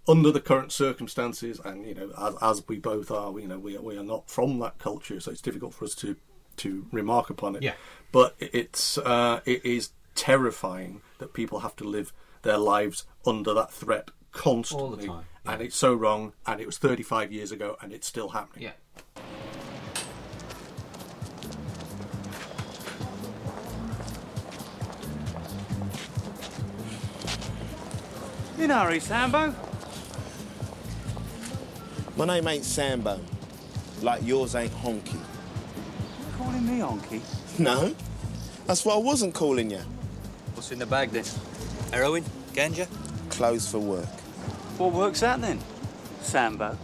under the current circumstances, and you know, as, as we both are, you know, we are, we are not from that culture, so it's difficult for us to to remark upon it. Yeah. But it's uh, it is terrifying that people have to live their lives under that threat constantly, time, and it's so wrong. And it was 35 years ago, and it's still happening. Yeah. In a hurry, Sambo. My name ain't Sambo. Like yours ain't Honky. You calling me Honky? No? That's what I wasn't calling you. What's in the bag then? Heroin? Ganja? Clothes for work. What works that then? Sambo.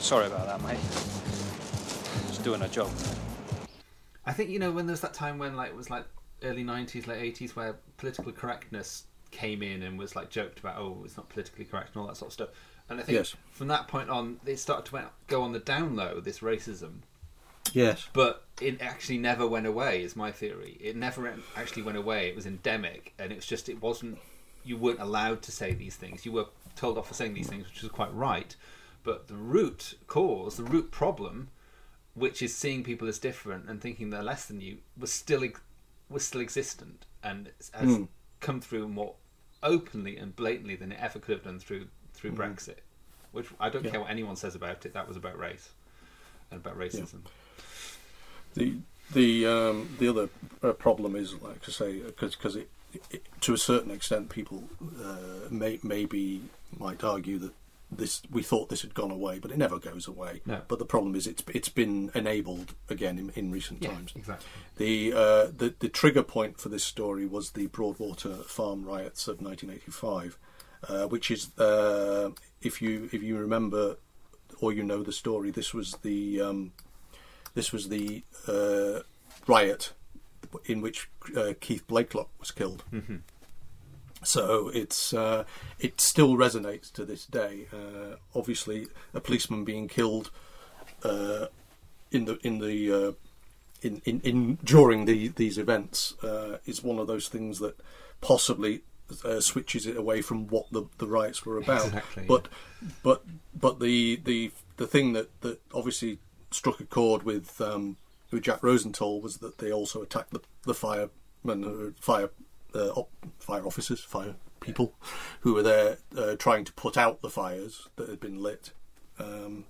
Sorry about that, mate. Just doing a job. I think you know when there was that time when like it was like early '90s, late '80s, where political correctness came in and was like joked about, oh, it's not politically correct and all that sort of stuff. And I think Yes. from that point on, it started to go on the down low. This racism, Yes. but it actually never went away. Is my theory. It never actually went away. It was endemic, and it was just it wasn't. You weren't allowed to say these things. You were told off for saying these things, which was quite right. But the root cause, the root problem, which is seeing people as different and thinking they're less than you, was still was still existent and has Mm. come through more openly and blatantly than it ever could have done through through Mm. Brexit. Which I don't Yeah. care what anyone says about it. That was about race and about racism. The the um, the other uh, problem is, like I say, because it, it, to a certain extent, people uh, may maybe might argue that this we thought this had gone away, but it never goes away. No. But the problem is, it's it's been enabled again in, in recent Yeah, times. exactly. The, uh, the the trigger point for this story was the Broadwater farm riots of 1985, uh, which is uh, if you if you remember or you know the story, this was the um, this was the uh, riot in which uh, Keith Blakelock was killed. Mhm. So it's uh, it still resonates to this day. Uh, obviously, a policeman being killed uh, in the in the uh, in, in, in during the these events uh, is one of those things that possibly uh, switches it away from what the, the riots were about. Exactly, But but but the the the thing that, that obviously struck a chord with um, with Jack Rosenthal was that they also attacked the the firemen, uh, fire uh, op- fire officers, fire people who were there uh, trying to put out the fires that had been lit. Um,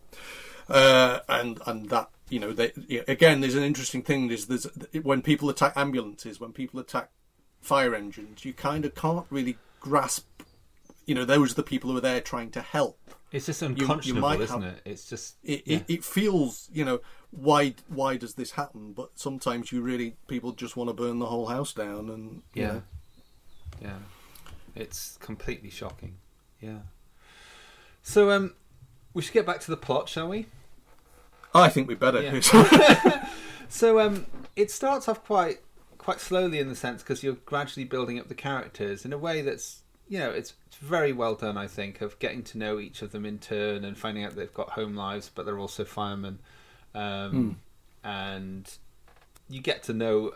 uh, and and that you know they, again there's an interesting thing is there's when people attack ambulances when people attack fire engines you kind of can't really grasp you know those are the people who are there trying to help It's just You- you unconscionable, might isn't have- it? It's just it, yeah. it, it feels you know why why does this happen but sometimes you really people just want to burn the whole house down and you Yeah. know. Yeah. It's completely shocking. Yeah. So um we should get back to the plot, shall we? I think we better Yeah. so um it starts off quite quite slowly in the sense because you're gradually building up the characters in a way that's you know it's, it's very well done I think of getting to know each of them in turn and finding out they've got home lives but they're also firemen um, and you get to know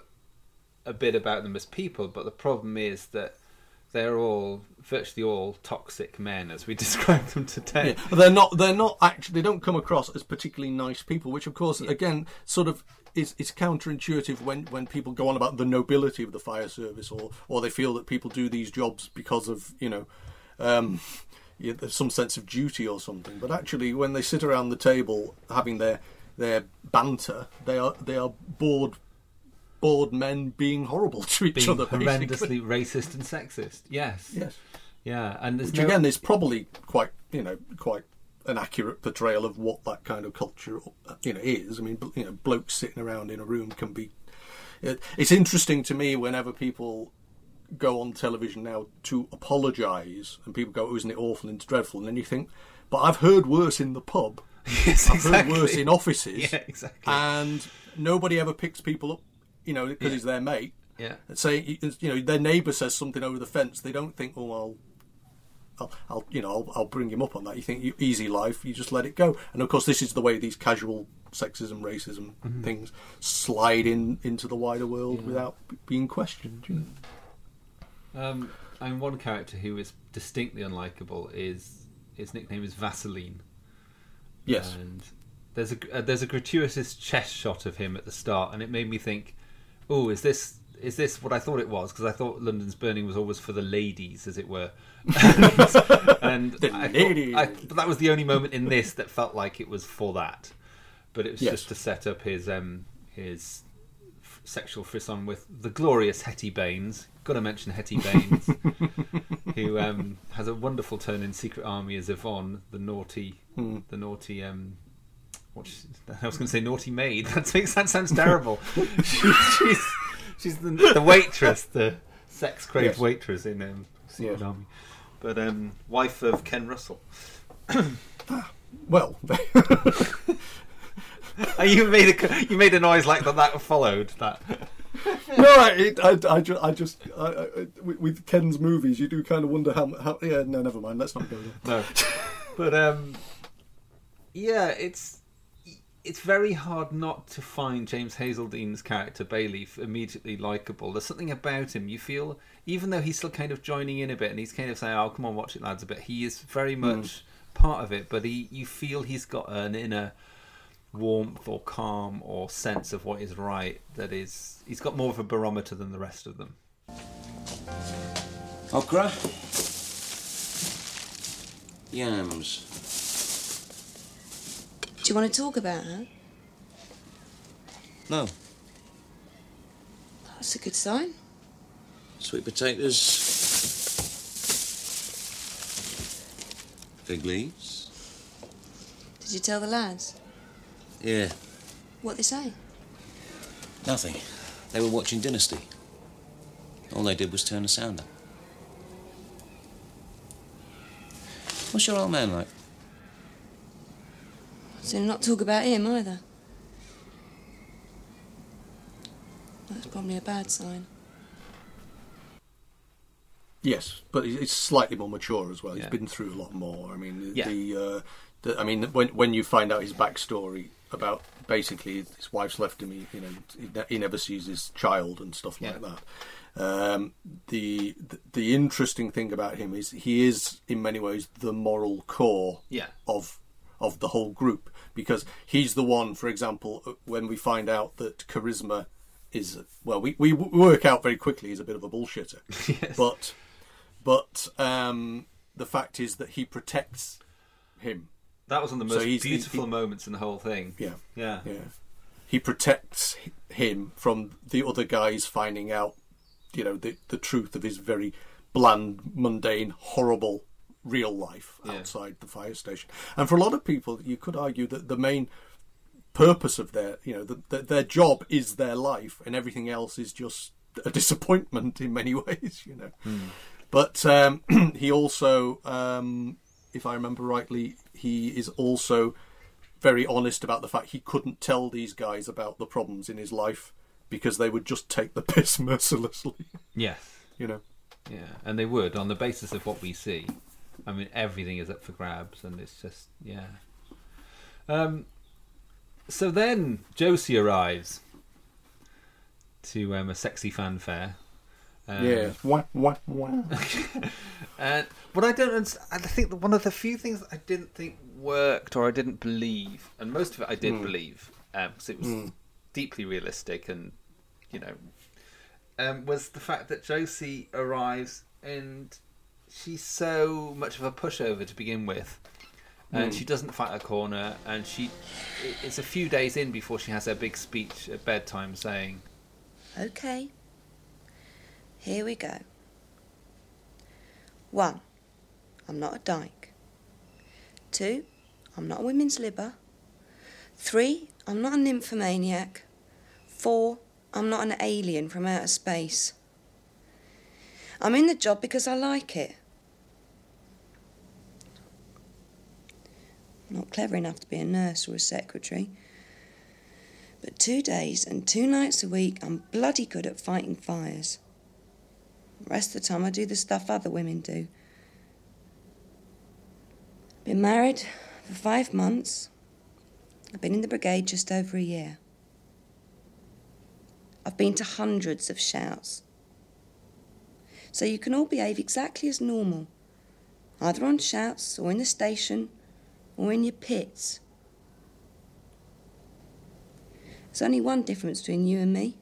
a bit about them as people but the problem is that they're all virtually all toxic men as we describe them today Yeah, they're not. They're not actually. They don't come across as particularly nice people, which, of course, again, sort of is is counterintuitive when when people go on about the nobility of the fire service, or or they feel that people do these jobs because of you know. Um, some sense of duty or something, but actually, when they sit around the table having their their banter, they are they are bored bored men being horrible to each being other, basically. horrendously racist and sexist yes Yes. yeah and there's Which no- again is probably quite you know quite an accurate portrayal of what that kind of culture you know is. I mean, you know, blokes sitting around in a room can be. It, it's interesting to me whenever people go on television now to apologise, and people go, "Oh, isn't it awful and it's dreadful?" And then you think, "But I've heard worse in the pub. Yes, I've heard worse in offices. Yeah, exactly. And nobody ever picks people up, you know, because Yeah. he's their mate. Yeah. And say, you know, their neighbour says something over the fence. They don't think, "Oh, I'll." I'll, I'll, you know, I'll, I'll bring him up on that. You think you, easy life, you just let it go. And of course, this is the way these casual sexism, racism Mhm. things slide in into the wider world Yeah. without being questioned. You know? Um, and one character who is distinctly unlikable is his nickname is Vaseline. Yes. And there's a uh, there's a gratuitous chest shot of him at the start, and it made me think, oh, is this is this what I thought it was? Because I thought London's Burning was always for the ladies, as it were. and The I thought- ladies. I- but that was the only moment in this that felt like it was for that. But it was Yes. just to set up his um his f- sexual frisson with the glorious Hetty Baynes. Got to mention Hetty Baynes, who um, has a wonderful turn in Secret Army as Yvonne, the naughty, Hmm. the naughty. Um, what she- I was going to say naughty maid. That makes that sounds terrible. she, she's she's the, the waitress, the sex craved Yes. waitress in um, Secret Yes. Army, but um, wife of Ken Russell. Well, you made a you made a noise like that. That followed that. no, I, it, I, I, ju- I just I, I, with- with Ken's movies, you do kind of wonder how, how. Yeah, no, never mind. Let's not go there. No. but um, yeah, it's it's very hard not to find James Hazeldine's character Bailey immediately likable. There's something about him you feel, even though he's still kind of joining in a bit and he's kind of saying, "Oh, come on, watch it, lads," a bit. He is very much part of it, but he you feel he's got an inner warmth or calm or sense of what is right that is he's got more of a barometer than the rest of them. Okra? Yams. Do you want to talk about her? No. That's a good sign. Sweet potatoes. Fig leaves. Did you tell the lads? Yeah. What they say? Nothing. They were watching Dynasty. All they did was turn the sound up. What's your old man like? So not talk about him either. That's probably a bad sign. Yes, but he- he's slightly more mature as well. He's Yeah. been through a lot more. I mean, the, Yeah. the, uh, the I mean, when when you find out his backstory about basically his wife's left him, he, you know, he, never sees his child and stuff like that. Um, the, the the interesting thing about him is he is in many ways the moral core Yeah. of of the whole group because he's the one, for example, when we find out that charisma is well, we we work out very quickly he's a bit of a bullshitter, but but um, the fact is that he protects him. That was one of the So most he's- he- beautiful moments in the whole thing. Yeah, Yeah. yeah. He protects him from the other guys finding out, you know, the the truth of his very bland, mundane, horrible real life outside the fire station. And for a lot of people, you could argue that the main purpose of their, you know, the, the, their job is their life, and everything else is just a disappointment in many ways, you know. But um, he also, um, if I remember rightly, he is also very honest about the fact he couldn't tell these guys about the problems in his life because they would just take the piss mercilessly. Yes. You know. Yeah, and they would on the basis of what we see. I mean, everything is up for grabs, and it's just yeah. Um, so then Josie arrives to um, a sexy fanfare. Um, yeah. Wah, wah, wah. and what I don't I think one of the few things I didn't think worked or I didn't believe, and most of it I did Mm. believe, because it was Mm. deeply realistic and, you know, um, was the fact that Josie arrives and she's so much of a pushover to begin with. And Mm. she doesn't fight her corner, and she, it's a few days in before she has her big speech at bedtime saying, Okay. Here we go. One, I'm not a dyke. Two, I'm not a women's libber. Three, I'm not a nymphomaniac. Four, I'm not an alien from outer space. I'm in the job because I like it. Not clever enough to be a nurse or a secretary. But two days and two nights a week, I'm bloody good at fighting fires. The rest of the time, I do the stuff other women do. Been married for five months. I've been in the brigade just over a year. I've been to hundreds of shouts. So you can all behave exactly as normal, either on shouts or in the station or in your pits. There's only one difference between you and me.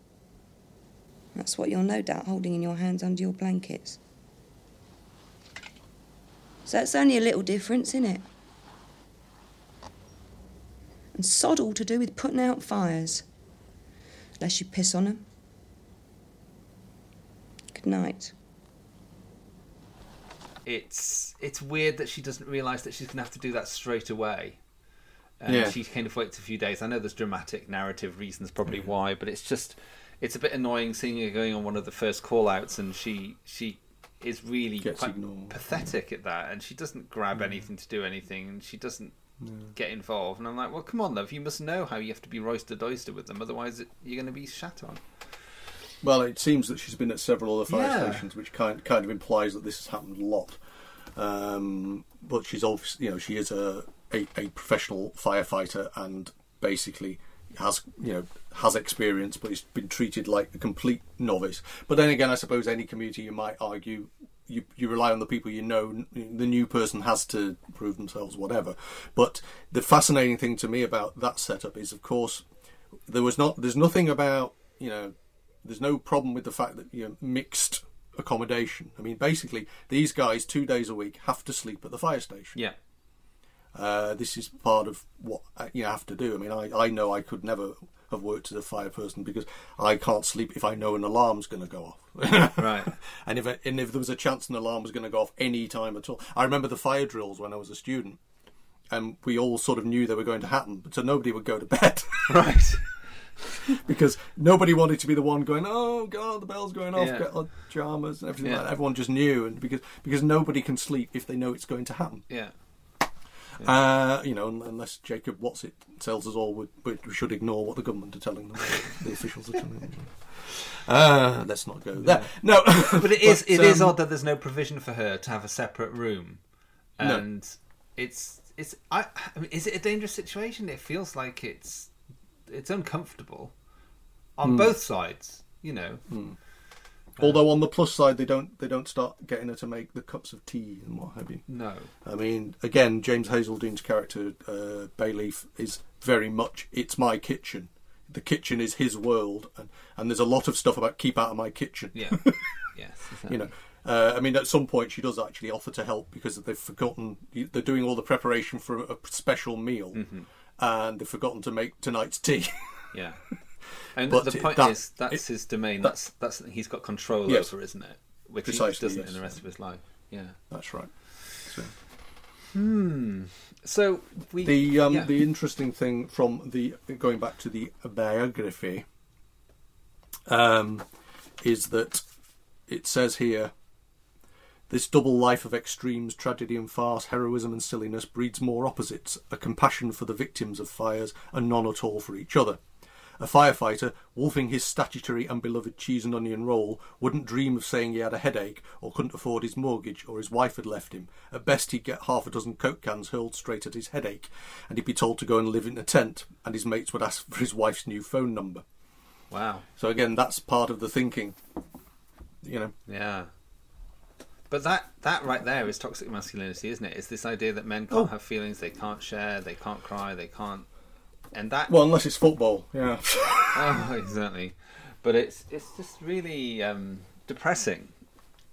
That's what you're no doubt holding in your hands under your blankets. So that's only a little difference, isn't it? And sod all to do with putting out fires. Unless you piss on 'em. Good night. It's it's weird that she doesn't realise that she's going to have to do that straight away. And Yeah. she kind of waits a few days. I know there's dramatic narrative reasons probably mm. why, but it's just it's a bit annoying seeing her going on one of the first call outs and she she is really Gets quite ignored. pathetic at that and she doesn't grab mm. anything to do anything and she doesn't No. get involved and I'm like, well come on love, you must know how you have to be roasted oyster with them, otherwise it, you're going to be shat on. Well, it seems that she's been at several other fire Yeah. stations, which kind kind of implies that this has happened a lot. Um, but she's obviously, you know, she is a, a, a professional firefighter and basically has, you know, has experience, but he's been treated like a complete novice. But then again, I suppose any community you might argue you, you rely on the people you know. The new person has to prove themselves, whatever. But the fascinating thing to me about that setup is, of course, there was not. There's nothing about you know. There's no problem with the fact that you know mixed accommodation. I mean, basically, these guys two days a week have to sleep at the fire station. Yeah. Uh, this is part of what uh, you have to do. I mean, I, I know I could never have worked as a fire person because I can't sleep if I know an alarm's going to go off. Right. And if and if there was a chance an alarm was going to go off any time at all, I remember the fire drills when I was a student, and we all sort of knew they were going to happen, so nobody would go to bed. Right. because nobody wanted to be the one going, "Oh God, the bell's going off, Yeah. get our pajamas and everything Yeah. like that." Everyone just knew, and because because nobody can sleep if they know it's going to happen. Yeah. Uh, you know, unless Jacob What's it tells us all, we, we should ignore what the government are telling them, the officials are telling them. Uh, let's not go there. No, but it is But, it is um, odd that there's no provision for her to have a separate room, No. and it's it's I, I mean, is it a dangerous situation? It feels like it's it's uncomfortable on Hmm. both sides. You know. Although on the plus side, they don't they don't start getting her to make the cups of tea and what have you. No. I mean, again, James Hazeldine's character uh, Bayleaf is very much it's my kitchen. The kitchen is his world, and, and there's a lot of stuff about keep out of my kitchen. Yeah. yes. you know. Uh, I mean, at some point, she does actually offer to help because they've forgotten. They're doing all the preparation for a special meal, Mhm. And they've forgotten to make tonight's tea. Yeah. And But the it- point that- is, that's it- his domain. that- That's that's he's got control Yes. over, isn't it? Which Precisely, he doesn't yes. in the rest of his life. Yeah. That's right. So. Hmm. So we the um, yeah. the interesting thing from the going back to the biography um, is that it says here this double life of extremes, tragedy and farce, heroism and silliness breeds more opposites: a compassion for the victims of fires and none at all for each other. A firefighter, wolfing his statutory and beloved cheese and onion roll, wouldn't dream of saying he had a headache or couldn't afford his mortgage or his wife had left him. At best, he'd get half a dozen Coke cans hurled straight at his headache, and he'd be told to go and live in a tent, and his mates would ask for his wife's new phone number. Wow. So again, that's part of the thinking. You know. Yeah. But that that right there is toxic masculinity, isn't it? It's this idea that men can't Oh. have feelings, they can't share, they can't cry, they can't, and that. Well, unless it's football, yeah. oh, exactly. But it's it's just really um, depressing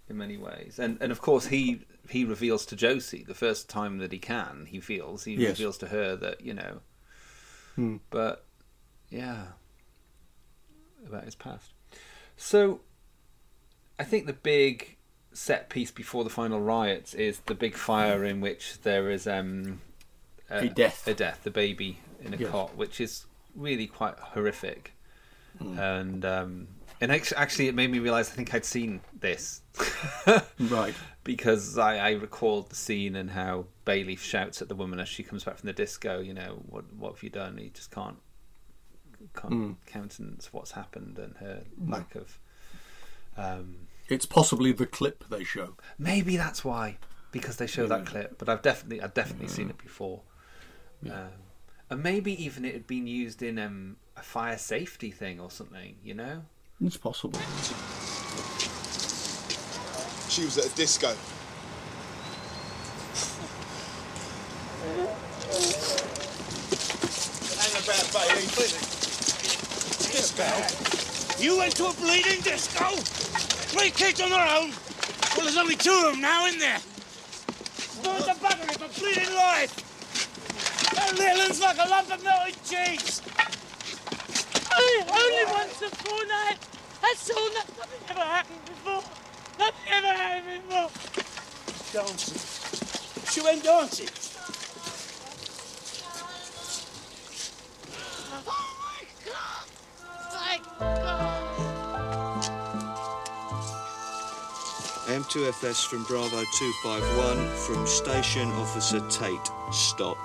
in many ways, and and of course he he reveals to Josie the first time that he can. He feels he Yes. reveals to her that you know, Hmm. but yeah, about his past. So I think the big set piece before the final riots is the big fire in which there is um, A death. a death, the baby in a Yes. cot, which is really quite horrific. Mm. And um, and act- actually, it made me realise I think I'd seen this, right? Because I, I recalled the scene and how Bailey shouts at the woman as she comes back from the disco. You know, what what have you done? He just can't can't Mm. countenance what's happened and her No. lack of. Um, It's possibly the clip they show. Maybe that's why, because they show that clip. But I've definitely, I've definitely seen it before. Um, and maybe even it had been used in um, a fire safety thing or something. You know? It's possible. She was at a disco. Hang about, Bailey, Disco? You went to a bleeding disco? Three kids on their own? Well, there's only two of them now, isn't there? Burn the buggery for bleeding life! That little one's like a lump of melted cheese! Only, only once a fortnight. That's all. Nothing ever happened before. Nothing ever happened before. Dancing. She went dancing. Oh my God! My God! M2FS from Bravo 251 from Station Officer Tate. Stop.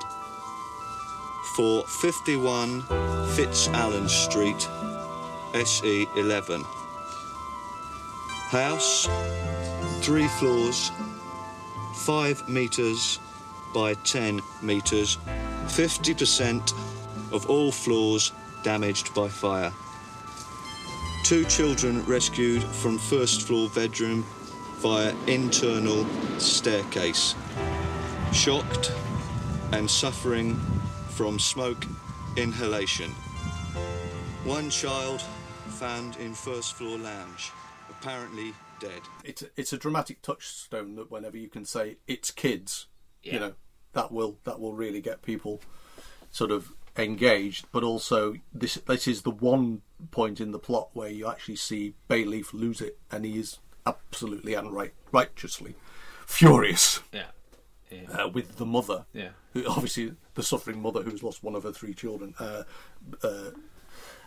For 51 Fitzallen Street, SE11. House, three floors, 5 metres by 10 metres. 50% of all floors damaged by fire. Two children rescued from first floor bedroom via internal staircase. Shocked and suffering from smoke inhalation. One child found in first floor lounge, apparently dead. It's a, it's a dramatic touchstone that whenever you can say it's kids, Yeah. you know, that will that will really get people sort of engaged. But also, this this is the one point in the plot where you actually see Bayleaf lose it, and he is absolutely and right, righteously furious. Yeah. Uh, with the mother, Yeah. who, obviously the suffering mother who's lost one of her three children, uh, uh,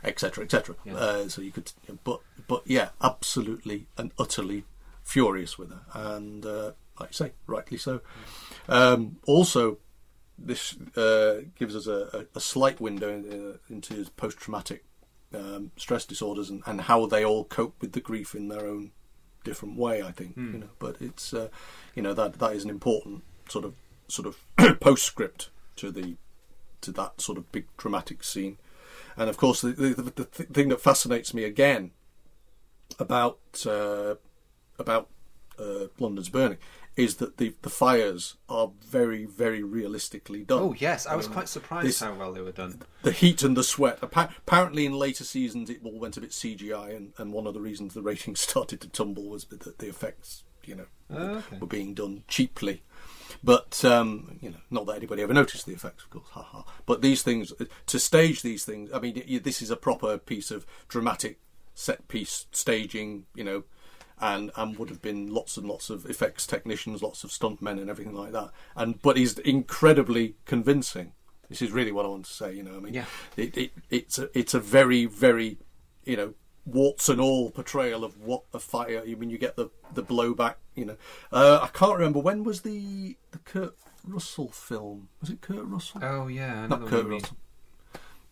etc., etc. Yeah. Uh, so you could, but but yeah, absolutely and utterly furious with her, and uh, like you say, rightly so. Um, also, this uh, gives us a, a, slight window in, uh, into his post-traumatic um, stress disorders and, and how they all cope with the grief in their own different way. I think Hmm. you know, but it's uh, you know that that is an important sort of sort of postscript to the to that sort of big dramatic scene. And of course, the, the, the th- thing that fascinates me again about uh, about uh, London's burning is that the the fires are very very realistically done. Oh yes, I was Um, quite surprised this- how well they were done. the heat and the sweat. Appa- apparently, in later seasons, it all went a bit CGI, and, and one of the reasons the ratings started to tumble was that the effects, you know, Oh, okay. were being done cheaply. But um, you know, not that anybody ever noticed the effects, of course. haha. But these things, to stage these things, I mean, this is a proper piece of dramatic set piece staging, you know, and and would have been lots and lots of effects technicians, lots of stuntmen, and everything like that. And but he's incredibly convincing. This is really what I want to say. You know, I mean, Yeah. it, it it's a it's a very very you know warts and all portrayal of what a fire. I mean, you get the the blowback. You know, uh, I can't remember when was the the Kurt Russell film. Was it Kurt Russell? Oh yeah, not Kurt. Russell.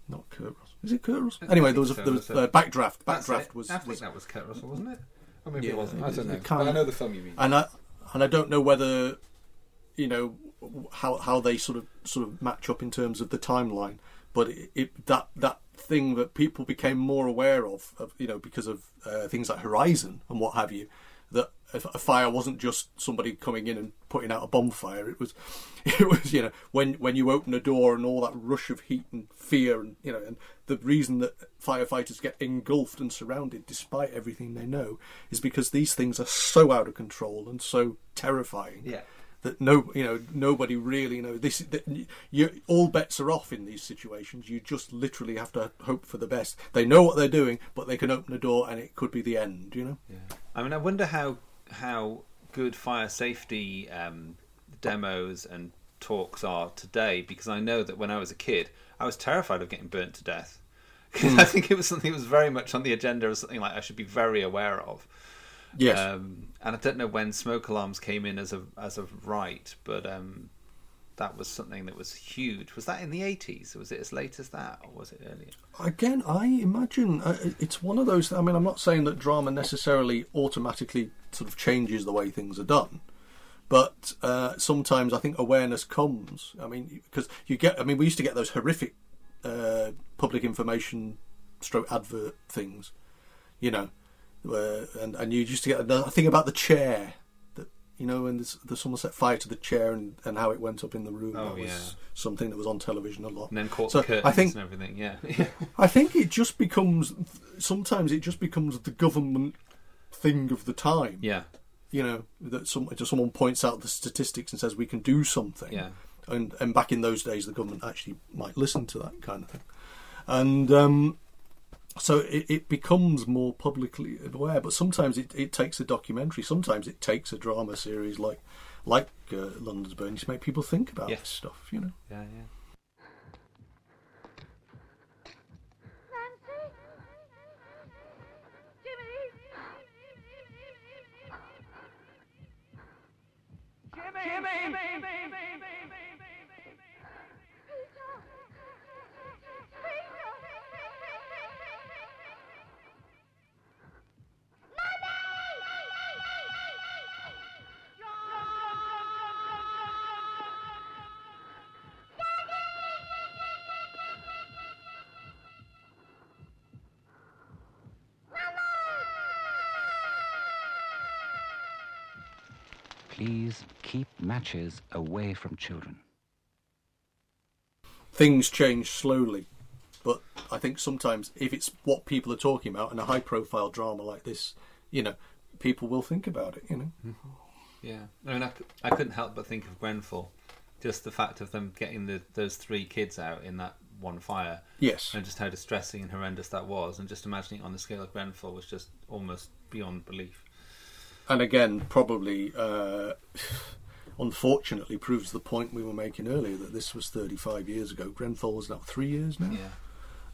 Not Kurt Russell. Is it Kurt Russell? Anyway, there was a, there was uh. Backdraft. Backdraft was. I think was that was Kurt Russell, wasn't it? Or maybe yeah, it wasn't. I don't know. it But I know the film you mean. And I and I don't know whether you know how how they sort of sort of match up in terms of the timeline, but it, it that that thing that people became more aware of, of you know, because of uh, things like Horizon and what have you, that a, a fire wasn't just somebody coming in and putting out a bonfire. It was, it was you know when when you open a door and all that rush of heat and fear and you know and the reason that firefighters get engulfed and surrounded despite everything they know is because these things are so out of control and so terrifying Yeah. that no you know nobody really knows this that you all bets are off in these situations you just literally have to hope for the best they know what they're doing but they can open a door and it could be the end you know I mean, I wonder how how good fire safety um, demos and talks are today because I know that when I was a kid, I was terrified of getting burnt to death. 'Cause Hmm. I think it was something that was very much on the agenda as something like I should be very aware of. Yes. Um, and I don't know when smoke alarms came in as a as a right, but um, that was something that was huge. Was that in the eighties? Was it as late as that, or was it earlier? Again, I imagine uh, it's one of those. I mean, I'm not saying that drama necessarily automatically sort of changes the way things are done, but uh, sometimes I think awareness comes. I mean, because you get. I mean, we used to get those horrific uh, public information stroke advert things, you know, and and you used to get a thing about the chair. You know, when there's, there's someone set fire to the chair and, and how it went up in the room. Oh, that was yeah. something that was on television a lot. And then caught So the curtains I think and everything. Yeah. I think it just becomes sometimes it just becomes the government thing of the time. Yeah. You know that some just someone points out the statistics and says we can do something. Yeah. And and back in those days, the government actually might listen to that kind of thing, and um, so it, it becomes more publicly aware. But sometimes it, it takes a documentary. Sometimes it takes a drama series like like uh, London's Burning to make people think about this stuff. You know. Yeah, yeah. Please keep matches away from children. things change slowly. But I think sometimes if it's what people are talking about in a high profile drama like this, you know, people will think about it, you know. Mm-hmm. Yeah, I mean, I, I couldn't help but think of Grenfell. Just the fact of them getting the, those three kids out in that one fire. Yes. And just how distressing and horrendous that was. And just imagining it on the scale of Grenfell was just almost beyond belief. And again, probably, uh, unfortunately, proves the point we were making earlier that this was 35 years ago. Grenfell was now three years now. Yeah.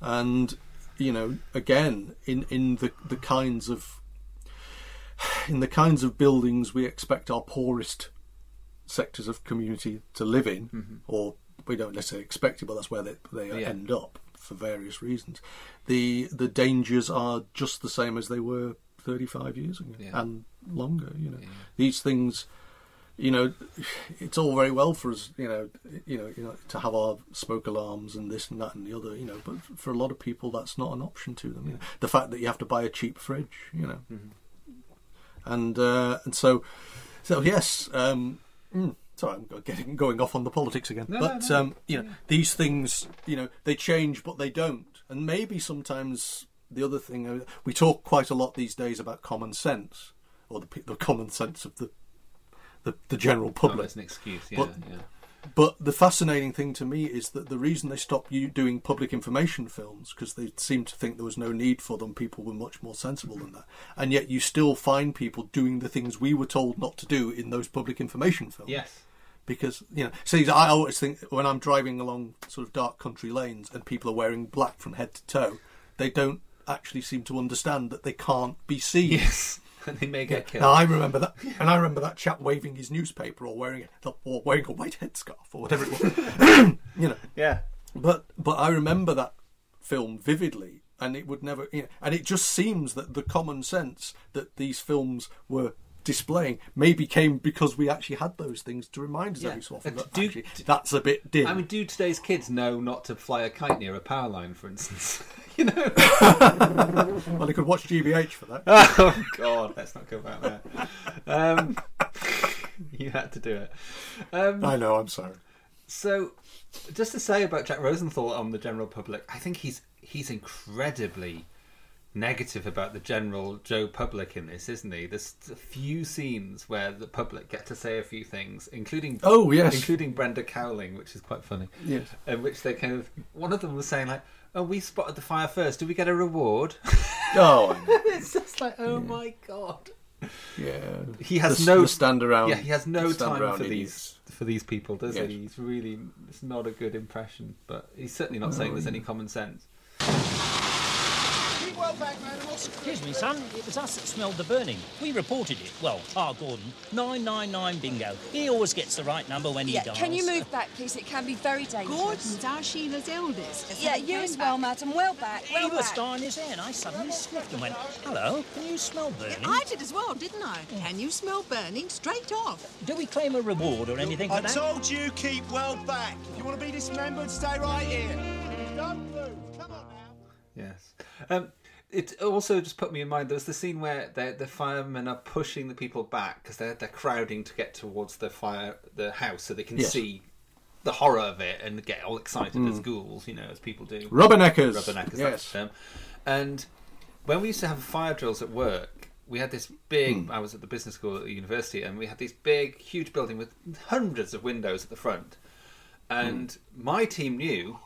And, you know, again, in, in the, the kinds of in the kinds of buildings we expect our poorest sectors of community to live in, Mhm. or we don't necessarily expect it, but that's where they, they Yeah. end up for various reasons. The the dangers are just the same as they were 35 years ago Yeah. and longer. You know, these things. You know, it's all very well for us, you know, you know, you know, to have our smoke alarms and this and that and the other, you know. But for a lot of people, that's not an option to them. You know? The fact that you have to buy a cheap fridge, you know, and uh, and so so yes um mm, sorry i'm getting going off on the politics again No, but no, no. um you know these things you know they change but they don't and maybe sometimes the other thing uh, we talk quite a lot these days about common sense or the, the common sense of the the, the general public Oh, that's an excuse, yeah, but, yeah. but the fascinating thing to me is that the reason they stopped you doing public information films because they seemed to think there was no need for them. People were much more sensible than that, and yet you still find people doing the things we were told not to do in those public information films. Yes. Because you know, see, I always think when I'm driving along sort of dark country lanes and people are wearing black from head to toe, they don't actually seem to understand that they can't be seen. Yes, and they may get killed. Now I remember that, and I remember that chap waving his newspaper or wearing a, or wearing a white headscarf or whatever it was. you know. Yeah. But but I remember that film vividly, and it would never. You know, and it just seems that the common sense that these films were displaying maybe came because we actually had those things to remind us Yeah. every so often Uh, that do- actually that's a bit dim. I mean, do today's kids know not to fly a kite near a power line, for instance? you know. well, they could watch GBH for that. oh God, let's not go back there. Um, you had to do it. Um, I know. I'm sorry. So, just to say about Jack Rosenthal on the general public, I think he's he's incredibly negative about the general Joe public in this, isn't he? There's a few scenes where the public get to say a few things, including Oh, yes. including Brenda Cowling, which is quite funny. Yes. in which they kind of one of them was saying like, "Oh, we spotted the fire first. Do we get a reward?" Oh, it's just like, oh my god. Yeah. He has The- no the stand around- Yeah, he has no time for idiots. these for these people, does Yes. he? He's really it's not a good impression, but he's certainly not saying there's yeah. any common sense. Keep well back, man. and I'll Excuse me, son. It was us that smelled the burning. We reported it. Well, our Gordon. 999 bingo. He always gets the right number when he Yeah, dials. can you move back, please? It can be very dangerous. Gordon's our Sheila's eldest. Yeah, you as well, madam. Well back. He Well was back. dying his hair, and I suddenly sniffed and went, "Hello, can you smell burning?" I did as well, didn't I? Can you smell burning straight off? Do we claim a reward or anything for that? I told you keep well back. If you want to be dismembered, stay right here. Don't move. Come on now. Yes. Um, it also just put me in mind. There's the scene where the the firemen are pushing the people back because they're they're crowding to get towards the fire the house so they can Yes. see the horror of it and get all excited as Mm. ghouls, you know, as people do. Rubberneckers. Rubberneckers. Yes. That's the term. And when we used to have fire drills at work, we had this big. Hmm. I was at the business school at the university, and we had this big, huge building with hundreds of windows at the front. And my team knew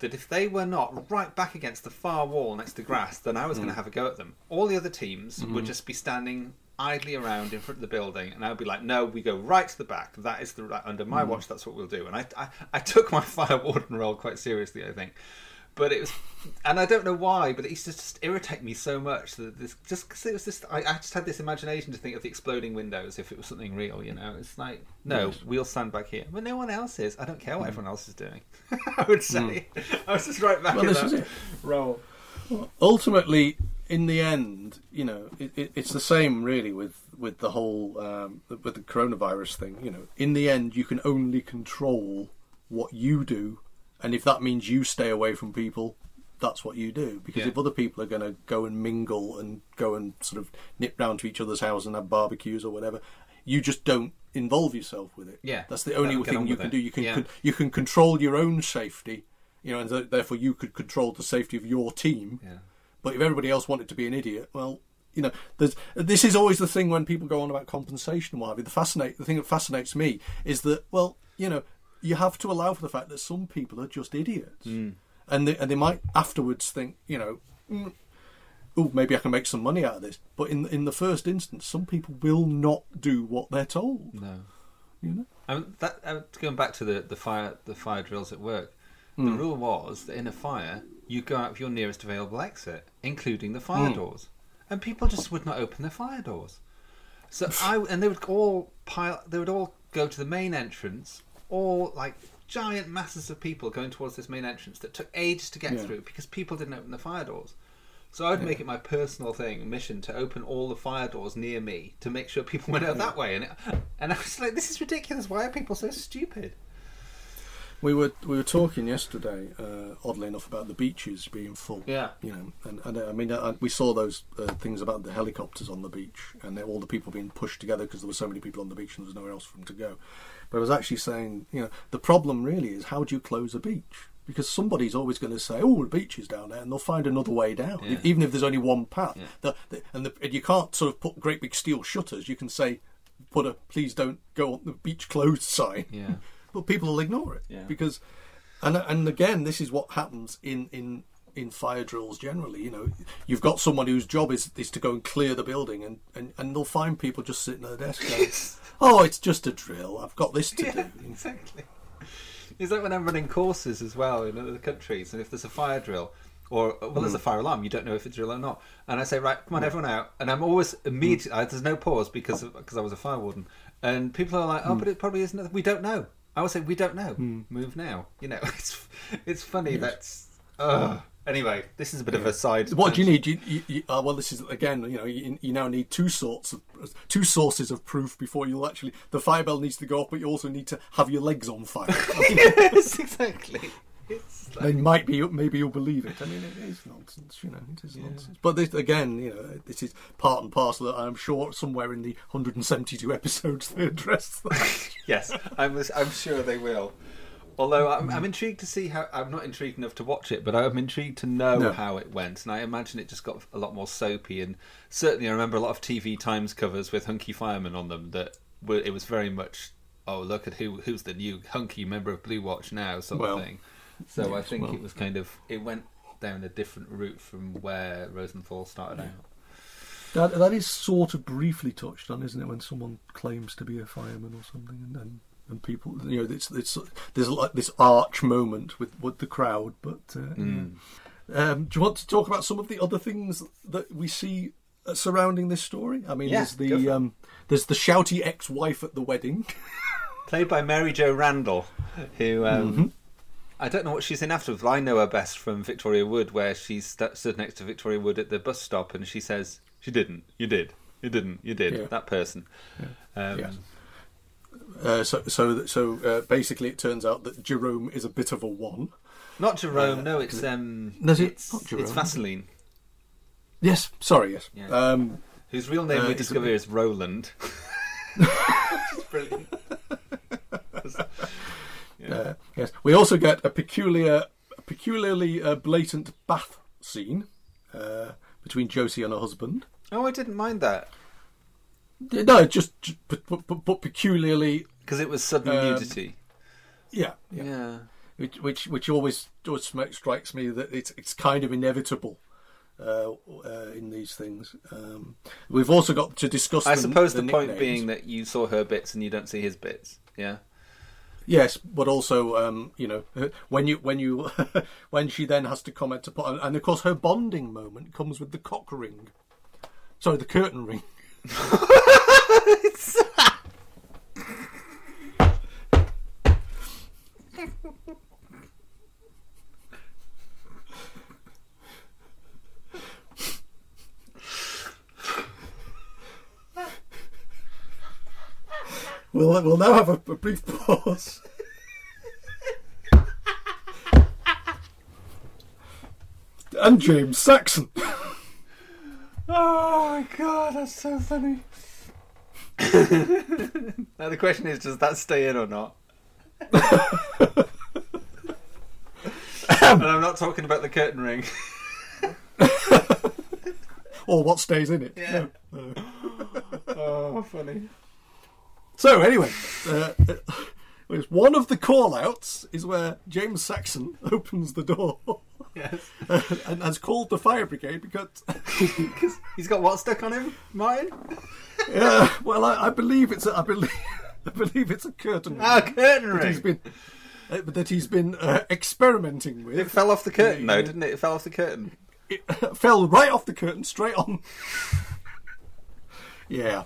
that if they were not right back against the far wall next to grass, then I was going to Mm. have a go at them. All the other teams would Mhm. just be standing idly around in front of the building, and I would be like, "No, we go right to the back. That is the right under my Mm. watch. That's what we'll do." And I, I, I took my fire warden role quite seriously, I think. But it was, and I don't know why, but it used to just irritate me so much that this just because it was just I, I just had this imagination to think of the exploding windows if it was something real, you know. It's like no, Yes. we'll stand back here, but no one else is. I don't care what everyone else is doing. I would say I was just right back Well, in this that role. ultimately in the end you know it, it, it's the same really with with the whole um, with the coronavirus thing you know in the end you can only control what you do and if that means you stay away from people that's what you do because Yeah. if other people are going to go and mingle and go and sort of nip round to each other's house and have barbecues or whatever you just don't involve yourself with it. Yeah, that's the only thing on you can it. do. You can Yeah. con- you can control your own safety, you know, and th- therefore you could control the safety of your team. Yeah. But if everybody else wanted to be an idiot, well, you know, there's this is always the thing when people go on about compensation and what have you. The fascinate the thing that fascinates me is that well, you know, you have to allow for the fact that some people are just idiots, Mm. and they, and they might afterwards think, you know. Mm, Oh, maybe I can make some money out of this. But in in the first instance, some people will not do what they're told. No. You know? Um, that uh, going back to the, the fire the fire drills at work. The Mm. rule was that in a fire, you go out of your nearest available exit, including the fire Mm. doors, and people just would not open their fire doors. So I and they would all pile. They would all go to the main entrance, all like giant masses of people going towards this main entrance that took ages to get Yeah. through because people didn't open the fire doors. So I'd make it my personal thing, mission, to open all the fire doors near me to make sure people went out that way. And it, and I was like, this is ridiculous. Why are people so stupid? We were we were talking yesterday, uh, oddly enough, about the beaches being full. Yeah. you know, and, and I mean, uh, we saw those uh, things about the helicopters on the beach and all the people being pushed together because there were so many people on the beach and there was nowhere else for them to go. But I was actually saying, you know, the problem really is how do you close a beach? Because somebody's always going to say, "Oh, the beach is down there," and they'll find another way down, Yeah. even if there's only one path. The, the, and, the, and you can't sort of put great big steel shutters. You can say, "Put a please don't go on the beach closed" sign. Yeah. but people will ignore it Yeah. because and and again this is what happens in in in fire drills generally you know you've got someone whose job is is to go and clear the building and and, and they'll find people just sitting at a desk going, oh it's just a drill i've got this to Yeah, do exactly. Is that when I'm running courses as well in other countries, and if there's a fire drill, or well, there's a Mm. fire alarm, you don't know if it's drill or not, and I say, right, come on, everyone out, and I'm always immediately. I, there's no pause because because I was a fire warden, and people are like, oh, Mm. but it probably isn't. We don't know. I would say we don't know. Mm. Move now. You know, it's it's funny. Yes. That's uh, anyway. This is a bit of a side. what do you need you, you, you, uh, well this is again you know you, you now need two sorts of two sources of proof before you'll actually the fire bell needs to go off but you also need to have your legs on fire yes, exactly. It's like- Then might be maybe you'll believe it. I mean, it is nonsense, you know. It is nonsense. But this again, you know, this is part and parcel. That I'm sure somewhere in the 172 episodes they address that. yes, I'm, I'm sure they will. Although I'm, I'm mm-hmm. intrigued to see how. I'm not intrigued enough to watch it, but I'm intrigued to know No. how it went. And I imagine it just got a lot more soapy. And certainly, I remember a lot of TV Times covers with hunky firemen on them. That were, it was very much, oh look at who who's the new hunky member of Blue Watch now, sort Well, of thing. So I think well. it was kind of it went down a different route from where Rosenthal started out. that that is sort of briefly touched on, isn't it? When someone claims to be a fireman or something, and and, and people, you know, it's it's there's like this arch moment with with the crowd. But uh, Mm. um, do you want to talk about some of the other things that we see? uh, Surrounding this story, I mean, Yeah, there's the um, there's the shouty ex-wife at the wedding. Played by Mary Jo Randle, who um, Mhm. I don't know what she's in after, but I know her best from Victoria Wood, where she st- stood next to Victoria Wood at the bus stop, and she says, "She didn't. You did. You didn't. You did. Yeah. That person." Um, Yes. Uh, so, so, so uh, basically, it turns out that Jerome is a bit of a one. Not Jerome. Uh, no, it's um, No, it it's, not Jerome, it's? Vaseline. Yes, sorry, yes. Yeah. Um, Whose real name uh, we a discover is Roland. Brilliant. Uh, yes, we also get a peculiar, a peculiarly uh, blatant bath scene uh, between Josie and her husband. Oh, I didn't mind that No, just, just but, but, but peculiarly because it was sudden Um, nudity. Yeah, yeah. Yeah. Which, which, which always always strikes me that it's it's kind of inevitable uh, uh, in these things. Um, we've also got to discuss. I the- suppose the, point being that you saw her bits and you don't see his bits. Yeah. Yes, but also, um, you know, when you when you when she then has to comment upon, and of course, her bonding moment comes with the cock ring. Sorry, the curtain ring. We'll we'll now have a, a brief pause. and James Saxon. Oh my god, that's so funny. now the question is, does that stay in or not? and I'm not talking about the curtain ring. or what stays in it. Yeah. No. oh, funny. So anyway, uh, uh, one of the call-outs is where James Saxon opens the door. Yes. And has called the fire brigade because he's got what stuck on him, Martin? Yeah, well, I, I believe it's a, I believe I believe it's a curtain. Ah, curtain that he's ring. been uh, that he's been uh, experimenting with. It fell off the curtain, though, didn't it? It fell off the curtain. It fell right off the curtain, straight on. Yeah,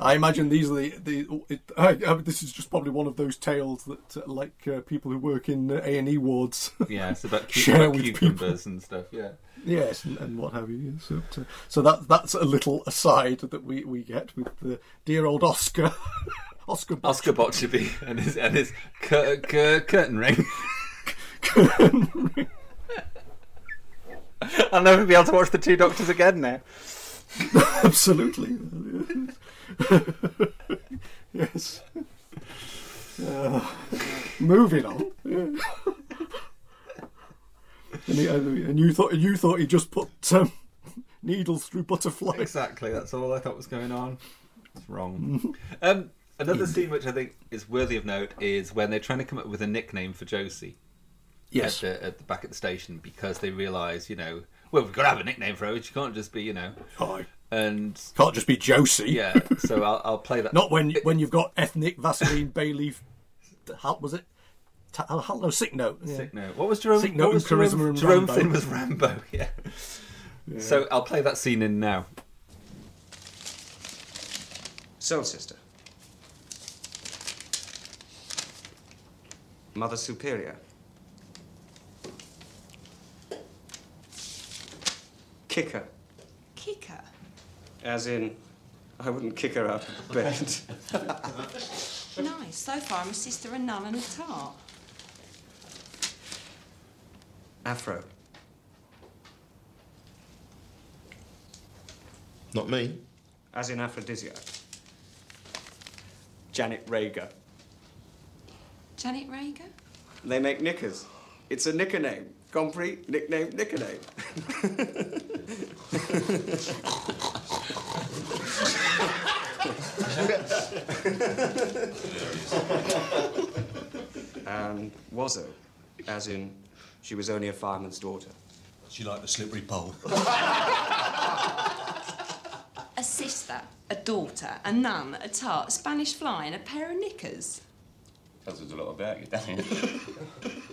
I imagine these are the the. It, I, I, this is just probably one of those tales that, uh, like uh, people who work in A and E wards, Yeah, it's about, cu- share about with people. and stuff. Yeah. Yes, and, and what have you. So, so, so that that's a little aside that we, we get with the dear old Oscar, Oscar Oscar Botcherby and his and his cur- cur- curtain ring. I'll never be able to watch the Two Doctors again now. Absolutely. yes. Uh, moving on. and, he, and you thought you thought he just put um, needles through butterflies. Exactly, that's all I thought was going on. It's wrong. um, another scene which I think is worthy of note is when they're trying to come up with a nickname for Josie. Yes. At the, at the back at the station because they realise, you know, well, we've got to have a nickname for her. She can't just be, you know. Aye. And Can't just be Josie. yeah, so I'll, I'll play that. Not when when you've got ethnic Vaseline Bayleaf. How was it? Ta- no, sick note. Yeah. Sick note. What was Jerome? Sick what note was and charisma Jerome, and Jerome Rambo. Finn was Rambo. Yeah. So I'll play that scene in now. Soul Sister. Mother Superior. Kicker. Kicker. As in, I wouldn't kick her out of bed. Nice. So far, I'm a sister, a nun, and a tart. Afro. Not me. As in aphrodisiac. Janet Reger. Janet Reger? They make knickers. It's a knicker name. Compris? Nickname, knicker name. and Wazzo, as in, she was only a fireman's daughter. She liked the slippery pole. A sister, a daughter, a nun, a tart, a Spanish fly, and a pair of knickers. Tells us a lot about you, doesn't it?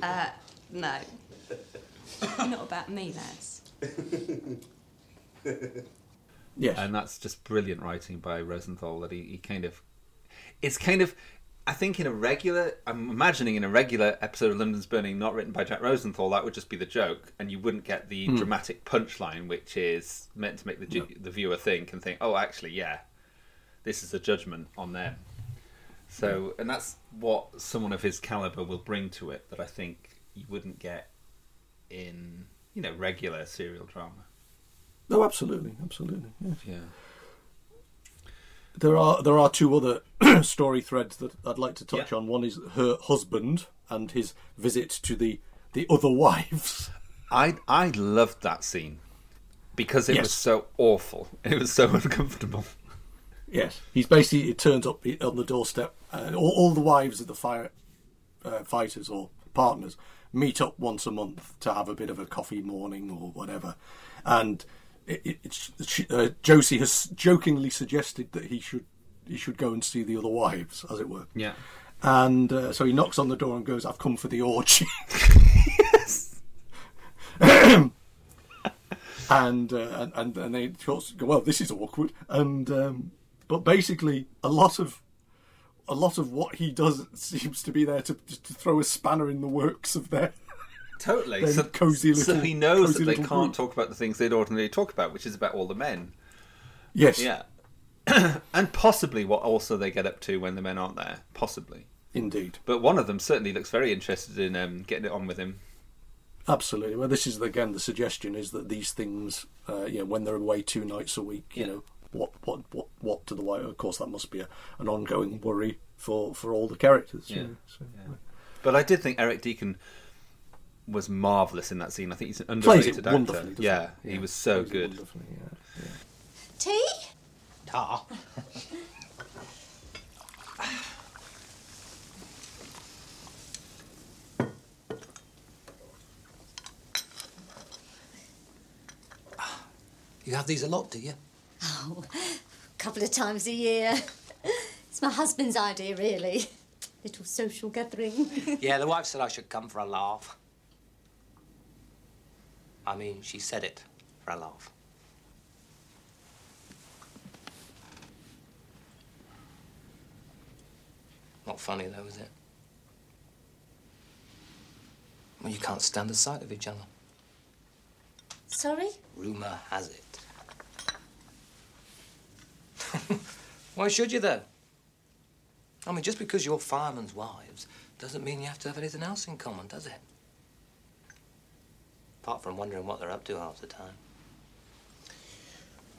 Uh, no. Not about me, lads. yeah, And that's just brilliant writing by Rosenthal that he, he kind of it's kind of I think in a regular I'm imagining in a regular episode of London's Burning not written by Jack Rosenthal that would just be the joke and you wouldn't get the Hmm. dramatic punchline which is meant to make the ju- the viewer think and think oh actually yeah this is a judgment on them. So and that's what someone of his caliber will bring to it that I think you wouldn't get in you know regular serial drama. No, absolutely, absolutely. Yes. Yeah. There are there are two other story threads that I'd like to touch on. One is her husband and his visit to the the other wives. I I loved that scene because it Yes. was so awful. It was so uncomfortable. Yes, he's basically it turns up on the doorstep. Uh, all, all the wives of the fire uh, fighters or partners meet up once a month to have a bit of a coffee morning or whatever, and it, it, it's she, uh, Josie has jokingly suggested that he should he should go and see the other wives, as it were. Yeah. And uh, so he knocks on the door and goes, "I've come for the orgy." and, uh, and and and they of course go, "Well, this is awkward." And um, but basically, a lot of a lot of what he does seems to be there to, to throw a spanner in the works of their Totally. their So, cozy little. so he knows that they can't group. talk about the things they'd ordinarily talk about, which is about all the men. Yes. Yeah. and possibly what also they get up to when the men aren't there. Possibly. Indeed. But one of them certainly looks very interested in um, getting it on with him. Absolutely. Well, this is again the suggestion is that these things, uh, you know, when they're away two nights a week, you know, what what what what to the wife. Of course, that must be a, an ongoing worry for, for all the characters. you Yeah. know, so, Yeah. But I did think Eric Deacon was marvelous in that scene. I think he's an Plays it underrated actor. doesn't Yeah, he? he Yeah, was so plays good. wonderfully, yeah. Tea? Tar. You have these a lot, do you? Oh, a couple of times a year. It's my husband's idea, really. Little social gathering. Yeah, the wife said I should come for a laugh. I mean, she said it for a laugh. Not funny, though, is it? Well, you can't stand the sight of each other. Sorry? Rumour has it. Why should you, though? I mean, just because you're firemen's wives doesn't mean you have to have anything else in common, does it? Apart from wondering what they're up to half the time.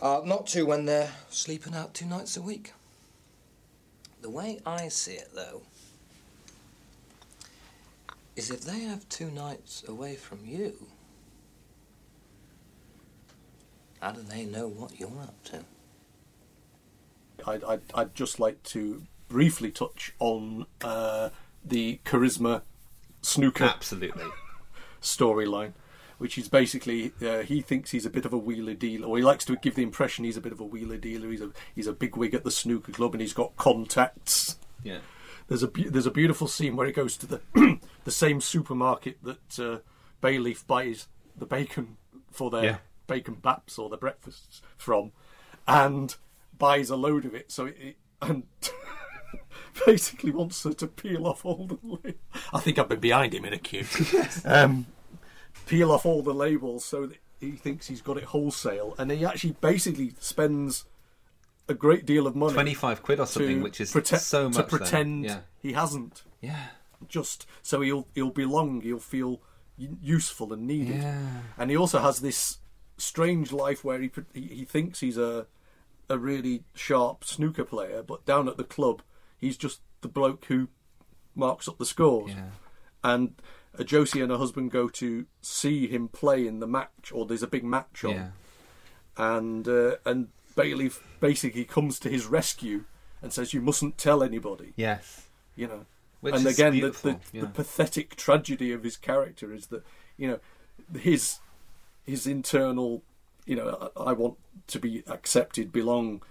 Uh, not to when they're sleeping out two nights a week. The way I see it, though, is if they have two nights away from you, how do they know what you're up to? I'd, I'd, I'd just like to briefly touch on uh, the charisma snooker Absolutely. storyline, which is basically uh, he thinks he's a bit of a wheeler dealer, or he likes to give the impression he's a bit of a wheeler dealer. He's a he's a big wig at the snooker club, and he's got contacts. Yeah. There's a there's a beautiful scene where he goes to the the same supermarket that uh, Bayleaf buys the bacon for their Yeah. bacon baps or their breakfasts from, and buys a load of it. So it, it and basically wants her to peel off all the. La- I think I've been behind him in a queue. um, peel off all the labels so that he thinks he's got it wholesale, and he actually basically spends a great deal of money 25 quid or something, which is so much to pretend Yeah. he hasn't. Yeah. Just so he'll he'll belong, he'll feel useful and needed. Yeah. And he also has this strange life where he he, he thinks he's a a really sharp snooker player, but down at the club he's just the bloke who marks up the scores. Yeah. And Josie and her husband go to see him play in the match, or there's a big match on Yeah. and uh, and Bayleaf basically comes to his rescue and says, "You mustn't tell anybody." Yes. You know, Which and is again, the, the, yeah. the pathetic tragedy of his character is that you know his his internal, you know, I, I want to be accepted, belong,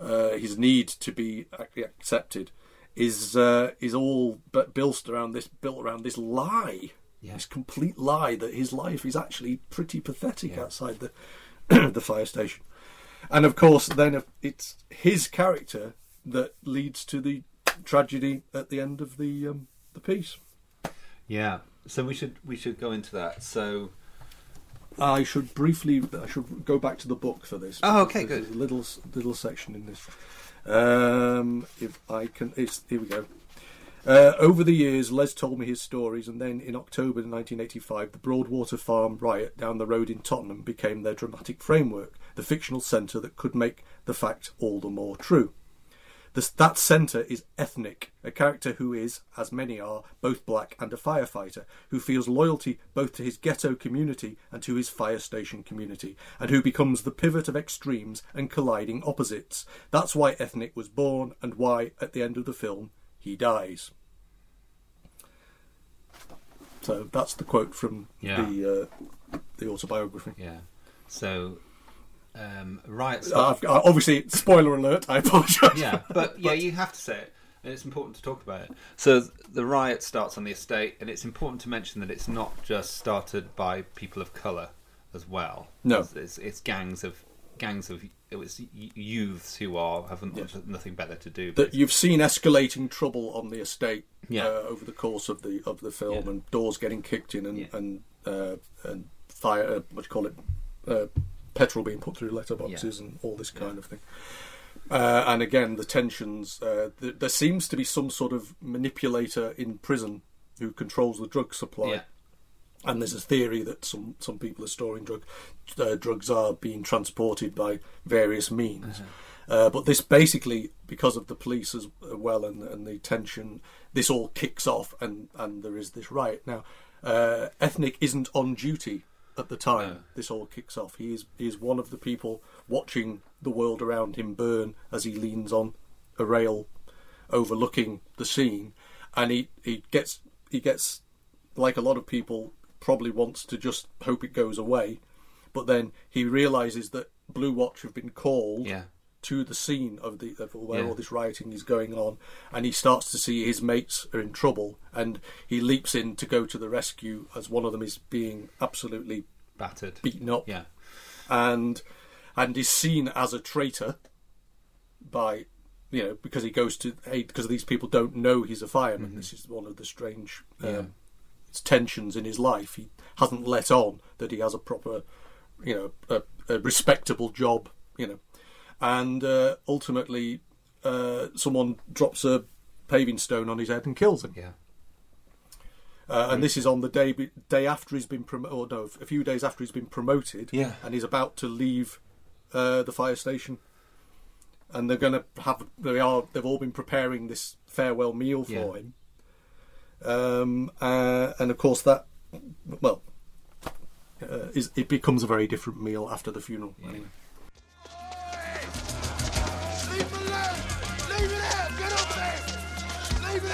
uh, his need to be accepted is uh, is all but built around this built around this lie. Yeah. This complete lie that his life is actually pretty pathetic Yeah. outside the the fire station. And of course, then it's his character that leads to the tragedy at the end of the um, the piece. Yeah. So we should we should go into that. So I should briefly, I should go back to the book for this. Oh, okay, good. A little little section in this. Um, if I can, it's here we go. Uh, over the years, Les told me his stories, and then in October 1985, the Broadwater Farm riot down the road in Tottenham became their dramatic framework, the fictional centre that could make the fact all the more true. This, that centre is ethnic, a character who is, as many are, both black and a firefighter, who feels loyalty both to his ghetto community and to his fire station community, and who becomes the pivot of extremes and colliding opposites. That's why Ethnic was born, and why, at the end of the film, he dies. So that's the quote from Yeah. the uh, the autobiography. yeah. So um, riots. Uh, obviously, spoiler alert. I apologise. yeah, but yeah, you have to say it, and it's important to talk about it. So the riot starts on the estate, and it's important to mention that it's not just started by people of colour as well. No. it's, it's, it's gangs of gangs of it was youths who are have nothing better to do. that you've seen escalating trouble on the estate Yeah. uh, over the course of the of the film, and doors getting kicked in, and and uh, and fire, uh, what do you call it, uh, petrol being put through letterboxes, and all this kind of thing. Uh, and again, the tensions. Uh, th- there seems to be some sort of manipulator in prison who controls the drug supply. Yeah. And there's a theory that some, some people are storing drug, uh, drugs are being transported by various means. Uh, but this basically, because of the police as well and, and the tension, this all kicks off, and, and there is this riot. Now, uh, Ethnic isn't on duty at the time this all kicks off. He is he is one of the people watching the world around him burn as he leans on a rail overlooking the scene, and he, he gets he gets like a lot of people probably wants to just hope it goes away, but then he realizes that Blue Watch have been called Yeah. To the scene of the of where Yeah. all this rioting is going on, and he starts to see his mates are in trouble, and he leaps in to go to the rescue as one of them is being absolutely Battered. beaten up, Yeah. and and is seen as a traitor by you know because he goes to aid because these people don't know he's a fireman. This is one of the strange um, Yeah. tensions in his life. He hasn't let on that he has a proper, you know, a, a respectable job. You know, and uh, ultimately, uh, someone drops a paving stone on his head and kills him. Yeah. Uh, and this is on the day day after he's been promoted, or no, a few days after he's been promoted. Yeah. And he's about to leave uh, the fire station, and they're going to have they are they've all been preparing this farewell meal for Yeah. him. Um, uh, and of course that, well, uh, is it becomes a very different meal after the funeral. Anyway.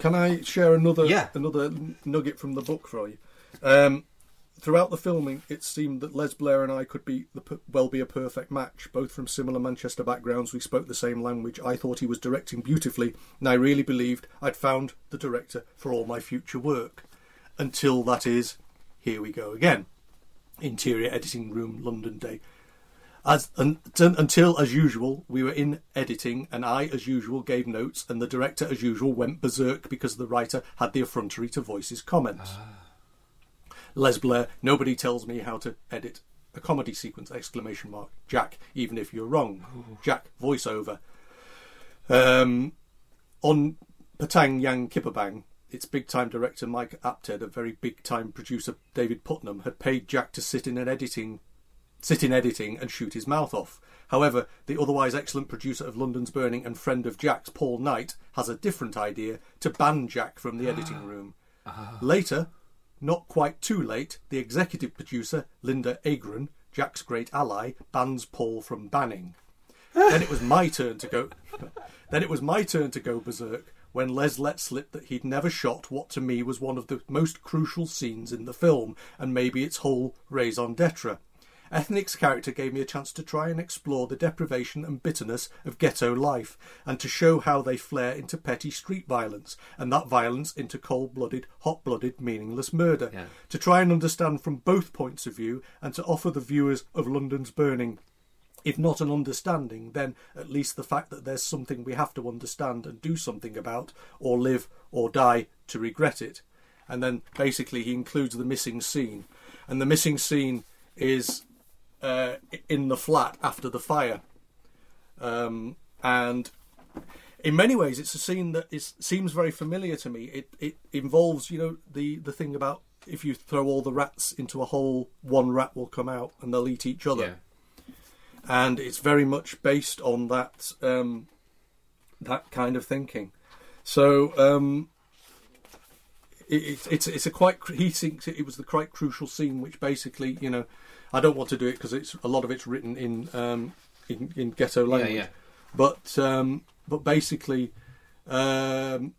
Can I share another Yeah. another nugget from the book for you? Um, throughout the filming, it seemed that Les Blair and I could be the, well be a perfect match. Both from similar Manchester backgrounds, we spoke the same language. I thought he was directing beautifully, and I really believed I'd found the director for all my future work. Until that is, here we go again. Interior editing room, London day. As un, un- until, as usual, we were in editing, and I, as usual, gave notes, and the director, as usual, went berserk because the writer had the effrontery to voice his comments. Les Blair, nobody tells me how to edit a comedy sequence! Exclamation mark. Jack, even if you're wrong. Jack, voiceover. Um, on P'tang Yang Kipperbang, its big time director Mike Apted, a very big time producer David Puttnam, had paid Jack to sit in an editing sit in editing and shoot his mouth off. However, the otherwise excellent producer of London's Burning and friend of Jack's, Paul Knight, has a different idea to ban Jack from the editing room. Ah. Later, not quite too late, the executive producer, Linda Agran, Jack's great ally, bans Paul from banning. then it was my turn to go. then it was my turn to go berserk when Les let slip that he'd never shot what to me was one of the most crucial scenes in the film, and maybe its whole raison d'etre. Ethnic's character gave me a chance to try and explore the deprivation and bitterness of ghetto life, and to show how they flare into petty street violence, and that violence into cold blooded, hot blooded, meaningless murder. To try and understand from both points of view, and to offer the viewers of London's Burning if not an understanding, then at least the fact that there's something we have to understand and do something about, or live or die to regret it. And then basically he includes the missing scene. And the missing scene is uh, in the flat after the fire. Um, and in many ways, it's a scene that is, seems very familiar to me. It, it involves, you know, the, the thing about if you throw all the rats into a hole, one rat will come out and they'll eat each other and it's very much based on that um, that kind of thinking. So um, it, it's it's it's a quite he thinks it was the quite crucial scene, which basically you know I don't want to do it because it's a lot of it's written in um, in, in ghetto language, yeah. but um, but basically. Um,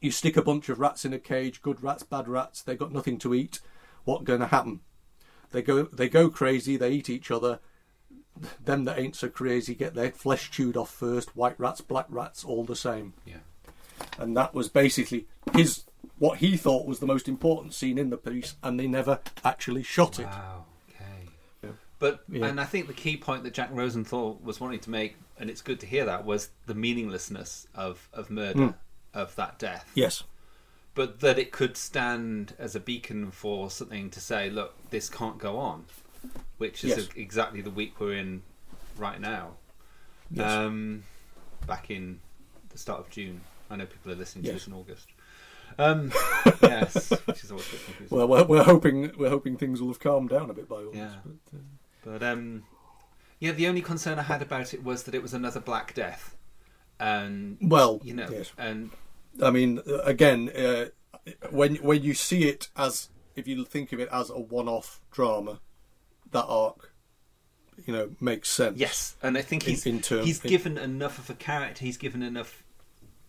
you stick a bunch of rats in a cage, good rats, bad rats. They've got nothing to eat. What's going to happen? They go, they go crazy. They eat each other them that ain't so crazy get their flesh chewed off first. White rats, black rats, all the same. Yeah. And that was basically his what he thought was the most important scene in the piece, and they never actually shot it. Wow. Okay. But Yeah. and I think the key point that Jack Rosenthal was wanting to make, and it's good to hear that, was the meaninglessness of of murder, Mm. of that death. Yes. But that it could stand as a beacon for something to say, look, this can't go on, which is Yes. exactly the week we're in right now. Yes. Um, back in the start of June. I know people are listening to this in August. Um, yes, which is always a bit confusing. Well, we're, we're hoping we're hoping things will have calmed down a bit by August. Yeah. But, uh, But um, yeah, the only concern I had about it was that it was another Black Death, and Well, you know, yes. and I mean, uh, again, uh, when when you see it as if you think of it as a one-off drama, that arc, you know, makes sense. yes, and I think In- he's in term- he's in- given enough of a character, he's given enough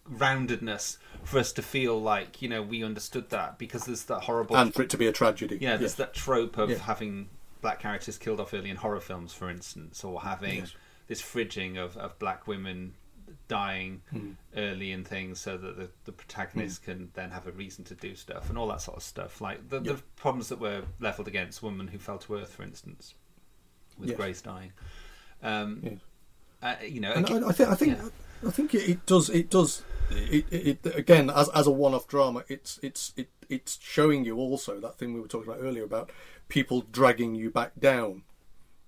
roundedness for us to feel like you know we understood that because there's that horrible and for it to be a tragedy. Yeah, there's that trope of Yeah. having black characters killed off early in horror films, for instance, or having Yes. this fridging of, of black women dying Mm. early in things so that the, the protagonist can then have a reason to do stuff and all that sort of stuff. Like the, Yeah. the problems that were levelled against Woman Who Fell to Earth, for instance, with Yes. Grace dying. Um, Yes. uh, you know, And aga- I, I think I think yeah. I think it, it does it does it, it, it again as as a one-off drama. It's it's it it's showing you also that thing we were talking about earlier about people dragging you back down.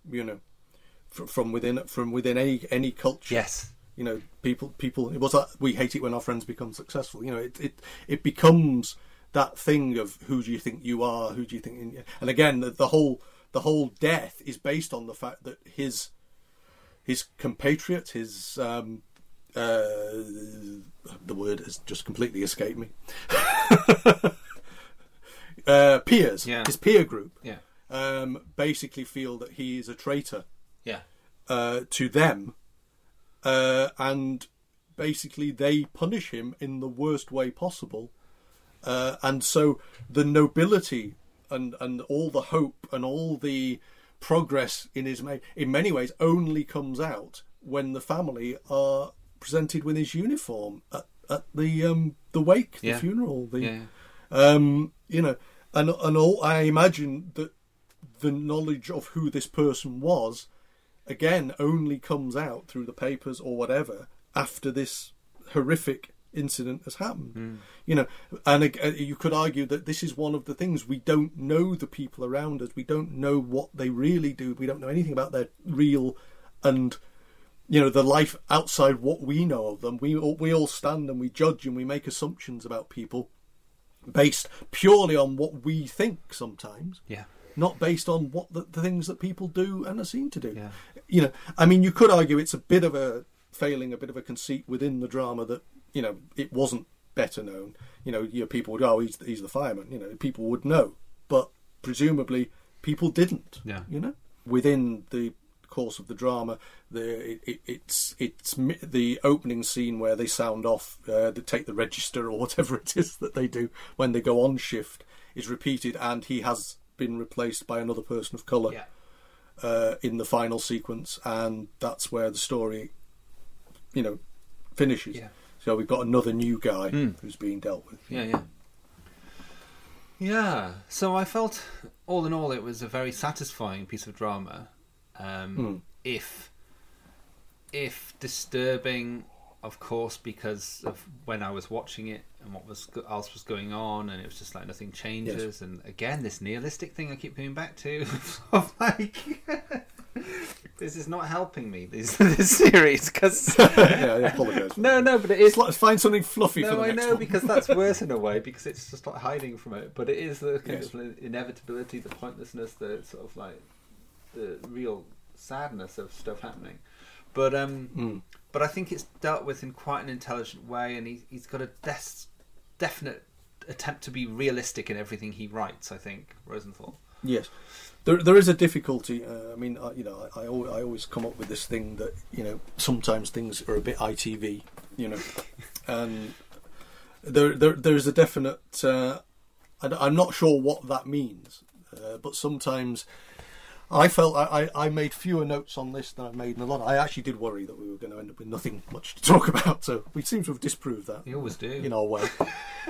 You know, fr- from within from within any any culture. Yes. You know, people people. It was that we hate it when our friends become successful. You know, it it it becomes that thing of who do you think you are? Who do you think? And again, the, the whole the whole death is based on the fact that his his compatriot, his um, uh, the word has just completely escaped me. uh, peers, Yeah. his peer group, Yeah. um, basically feel that he is a traitor Yeah. uh, to them, uh, and basically they punish him in the worst way possible. Uh, and so the nobility and, and all the hope and all the progress in his ma- in many ways only comes out when the family are presented with his uniform at, at the um, the wake, the Yeah. funeral, the Yeah. um, you know, and and all I imagine that the knowledge of who this person was again only comes out through the papers or whatever after this horrific incident has happened. Mm. You know, and uh, you could argue that this is one of the things we don't know the people around us. We don't know what they really do. We don't know anything about their real and you know the life outside what we know of them. We all, we all stand and we judge and we make assumptions about people based purely on what we think sometimes Yeah. not based on what the, the things that people do and are seen to do. Yeah. You know, I mean, you could argue it's a bit of a failing, a bit of a conceit within the drama that you know it wasn't better known. You know, you know, people would, oh, he's he's the fireman. You know, people would know, but presumably people didn't. Yeah. You know, within the course of the drama, the it, it, it's it's the opening scene where they sound off, uh, they take the register or whatever it is that they do when they go on shift is repeated, and he has been replaced by another person of color Yeah. uh, in the final sequence, and that's where the story, you know, finishes. Yeah. So we've got another new guy Mm. who's being dealt with. Yeah, yeah. Yeah. So I felt, all in all, it was a very satisfying piece of drama. Um, Hmm. If, if disturbing, of course, because of when I was watching it and what was else was going on, and it was just like nothing changes. And again, this nihilistic thing I keep going back to, of like. This is not helping me. This, this series because yeah. No, no, but it is. Let's find something fluffy No, I know because that's worse in a way because it's just like hiding from it. But it is the kind Yes. of inevitability, the pointlessness, the sort of like the real sadness of stuff happening. But um, Mm. but I think it's dealt with in quite an intelligent way, and he, he's got a des- definite attempt to be realistic in everything he writes. I think Rosenthal. Yes, there there is a difficulty. Uh, I mean, I, you know, I, I al- I always come up with this thing that you know sometimes things are a bit ITV, you know, and there there there's a definite. Uh, I, am not sure what that means, uh, but sometimes I felt I, I made fewer notes on this than I've made in a lot. I actually did worry that we were going to end up with nothing much to talk about. So we seem to have disproved that. You always do. in our way.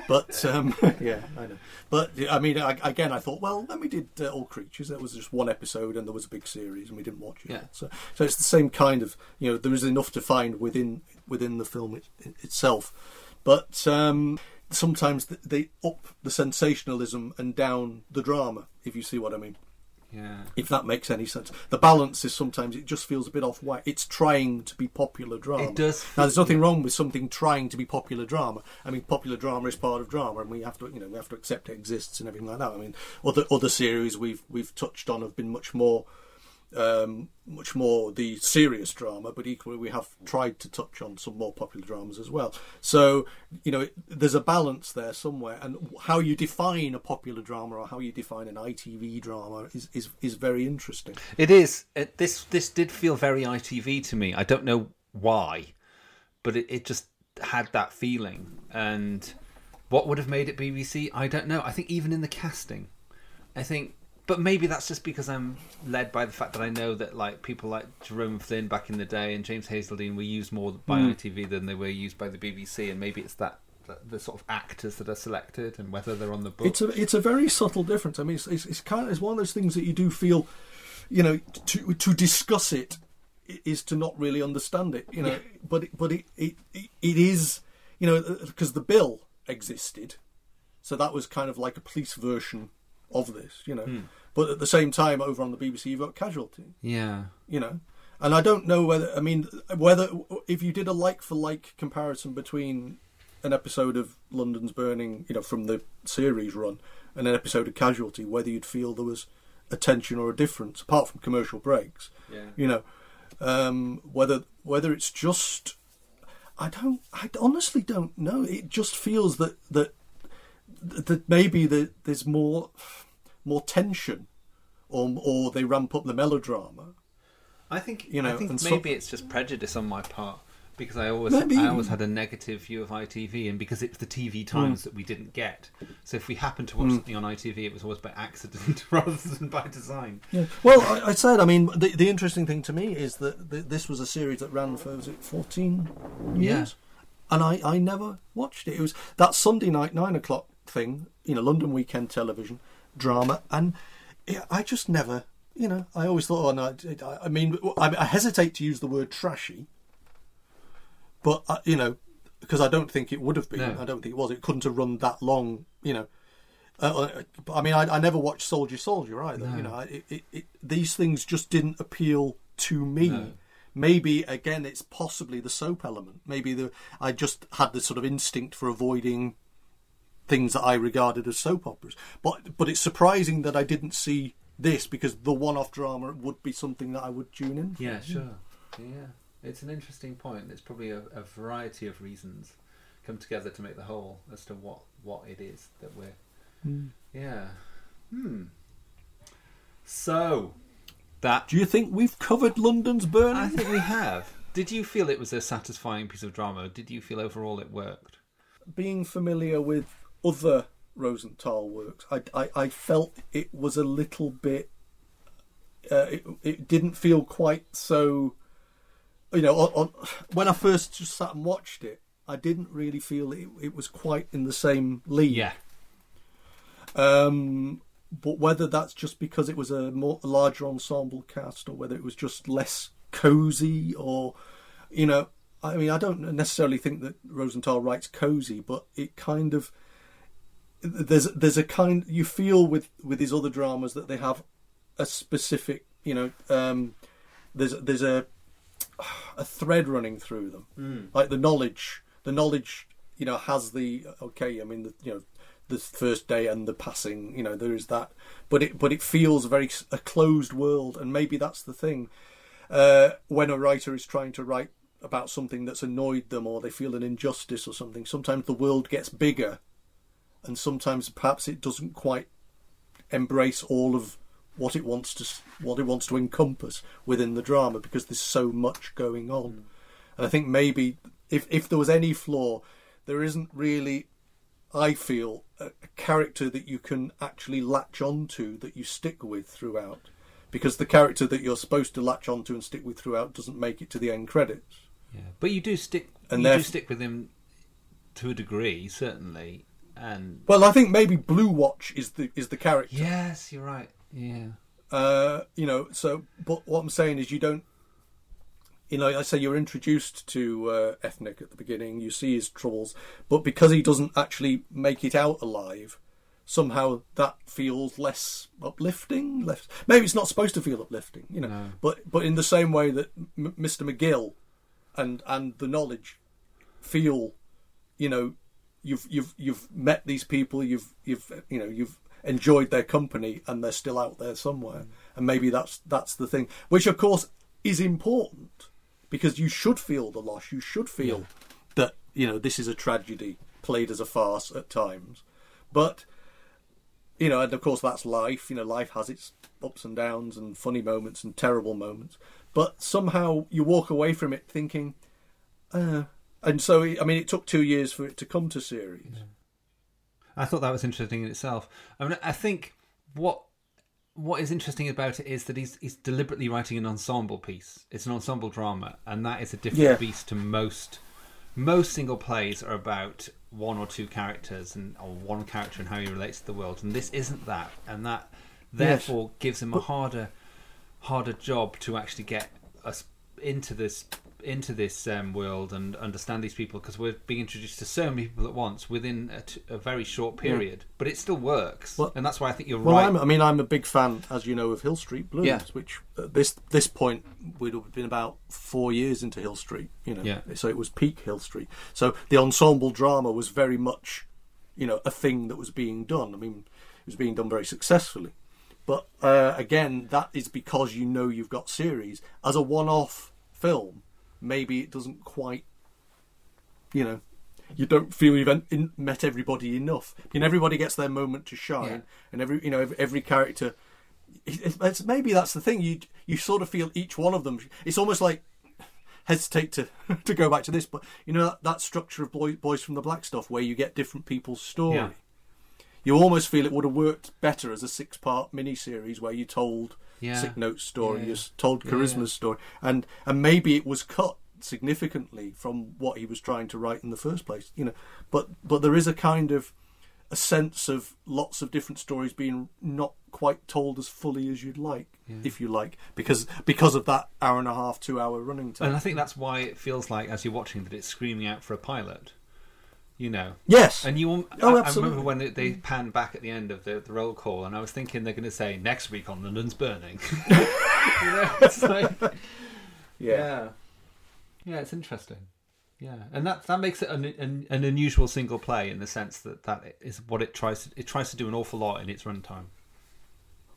But um, yeah, I know. But I mean, I, again, I thought, well, when we did uh, All Creatures, that was just one episode, and there was a big series, and we didn't watch it. Yeah. So, so it's the same kind of, you know, there is enough to find within within the film it, itself, but um, sometimes they up the sensationalism and down the drama. If you see what I mean. Yeah. If that makes any sense, the balance is sometimes it just feels a bit off whack. It's trying to be popular drama. It does Now, there's nothing wrong with something trying to be popular drama. I mean, popular drama is part of drama, and we have to, you know, we have to accept it exists and everything like that. I mean, other other series we've we've touched on have been much more, um, much more the serious drama, but equally we have tried to touch on some more popular dramas as well. So, you know, there's a balance there somewhere, and how you define a popular drama or how you define an ITV drama is is, is very interesting. It is. It, this this did feel very ITV to me. I don't know why, but it, it just had that feeling. And what would have made it BBC? I don't know. I think even in the casting, I think. But maybe that's just because I'm led by the fact that I know that like people like Jerome Flynn back in the day and James Hazeldine were used more by Mm. ITV than they were used by the BBC, and maybe it's that the, sort of actors that are selected and whether they're on the book. It's a it's a very subtle difference. I mean, it's, it's, it's kind of it's one of those things that you do feel, you know, to to discuss it is to not really understand it. You know, Yeah. but it, but it, it it is you know because the bill existed, so that was kind of like a police version of this. You know, Hmm. But at the same time, over on the BBC, you've got Casualty. yeah. You know. And I don't know whether I mean whether if you did a like for like comparison between an episode of London's Burning, you know, from the series run, and an episode of Casualty, whether you'd feel there was a tension or a difference, apart from commercial breaks. Yeah. You know, um, whether whether it's just, I don't, I honestly don't know. It just feels that that that maybe that there's more more tension, or or they ramp up the melodrama. I think You know, I think and so- maybe it's just prejudice on my part because I always Maybe. I always had a negative view of ITV and because it's the TV times that we didn't get. So if we happened to watch Mm. something on ITV, it was always by accident rather than by design. Yeah. Well, I, I said, I mean, the, the interesting thing to me is that th this was a series that ran for was it fourteen years, and I, I never watched it. It was that Sunday night nine o'clock thing, you know, London weekend television drama, and I just never, you know, I always thought, oh no, I, I mean, I, I hesitate to use the word trashy, but uh, you know, because I don't think it would have been. No. I don't think it was. It couldn't have run that long, you know. Uh, uh, I mean, I, I never watched Soldier Soldier either. No. You know, it, it, it, these things just didn't appeal to me. No. Maybe again, it's possibly the soap element. Maybe the I just had the sort of instinct for avoiding things that I regarded as soap operas. But but it's surprising that I didn't see this because the one-off drama would be something that I would tune in. for. Yeah, sure. Yeah, it's an interesting point. It's probably a, a variety of reasons come together to make the whole as to what what it is that we're. Hmm. Yeah. Hmm. So that Do you think we've covered London's burning? I think we have. Did you feel it was a satisfying piece of drama? Did you feel overall it worked? being familiar with other Rosenthal works, I, I, I felt it was a little bit. Uh, it, it didn't feel quite so. You know, on, on, when I first just sat and watched it, I didn't really feel it, it was quite in the same league. Yeah. Um, but whether that's just because it was a more a larger ensemble cast, or whether it was just less cozy, or you know, I mean, I don't necessarily think that Rosenthal writes cozy, but it kind of there's there's a kind you feel with with his other dramas that they have a specific, you know, um, there's there's a a thread running through them, Mm. like the knowledge, the knowledge, you know, has the okay. I mean, the, you know, the first day and the passing, you know, there is that, but it but it feels a very a closed world, and maybe that's the thing. Uh, when a writer is trying to write about something that's annoyed them, or they feel an injustice or something, sometimes the world gets bigger, and sometimes perhaps it doesn't quite embrace all of what it wants to what it wants to encompass within the drama because there's so much going on. Mm. And I think maybe if if there was any flaw, there isn't really. I feel a, a character that you can actually latch onto that you stick with throughout, because the character that you're supposed to latch onto and stick with throughout doesn't make it to the end credits. Yeah, but you do stick. And you do stick with him to a degree, certainly. And Well, I think maybe Blue Watch is the is the character. yes, you're right. Yeah. Uh, you know, so but what I'm saying is you don't. You know, I say you're introduced to uh, Ethnic at the beginning. You see his troubles, but because he doesn't actually make it out alive, somehow that feels less uplifting. Less maybe it's not supposed to feel uplifting, you know. No. But but in the same way that M- Mr. McGill and and the knowledge feel, you know, you've you've you've met these people, you've you've you know you've enjoyed their company, and they're still out there somewhere, and maybe that's that's the thing, which of course is important because you should feel the loss, you should feel that you know this is a tragedy played as a farce at times, but you know, and of course that's life. You know, life has its ups and downs and funny moments and terrible moments. But somehow you walk away from it thinking, uh, and so I mean, it took two years for it to come to series. I thought that was interesting in itself. I mean, I think what what is interesting about it is that he's he's deliberately writing an ensemble piece. It's an ensemble drama, and that is a different Yeah. beast to most most single plays are about one or two characters and or one character and how he relates to the world. And this isn't that, and that therefore gives him a harder harder job to actually get us into this into this um, world and understand these people because we're being introduced to so many people at once within a, t- a very short Yeah. period. But it still works, Well- and that's why I think you're Well, right. I'm, I mean, I'm a big fan, as you know, of Hill Street Blues, Yeah. which at this this point would have been about four years into Hill Street. You know, Yeah. so it was peak Hill Street. So the ensemble drama was very much, you know, a thing that was being done. I mean, it was being done very successfully. But uh, again, that is because you know you've got series as a one-off film. Maybe it doesn't quite, you know. You don't feel you've en- met everybody enough. I mean, everybody gets their moment to shine, Yeah. and every you know every, every character. It's, it's, maybe that's the thing. You you sort of feel each one of them. It's almost like hesitate to to go back to this, but you know that, that structure of boy, boys from the black stuff where you get different people's story. Yeah. You almost feel it would have worked better as a six part mini series where you told Yeah. Sick note story, Yeah, told Charisma's story, and and maybe it was cut significantly from what he was trying to write in the first place. You know, but but there is a kind of a sense of lots of different stories being not quite told as fully as you'd like, Yeah. if you like, because because of that hour and a half, two hour running time. And I think that's why it feels like, as you're watching, that it's screaming out for a pilot. You know. Yes. And you. Oh, I, I remember when they, panned back at the end of the, the roll call, and I was thinking they're going to say next week on London's Burning. you know, it's like, yeah, yeah, it's interesting. Yeah, and that that makes it an, an, an unusual single play in the sense that that is what it tries to it tries to do an awful lot in its runtime.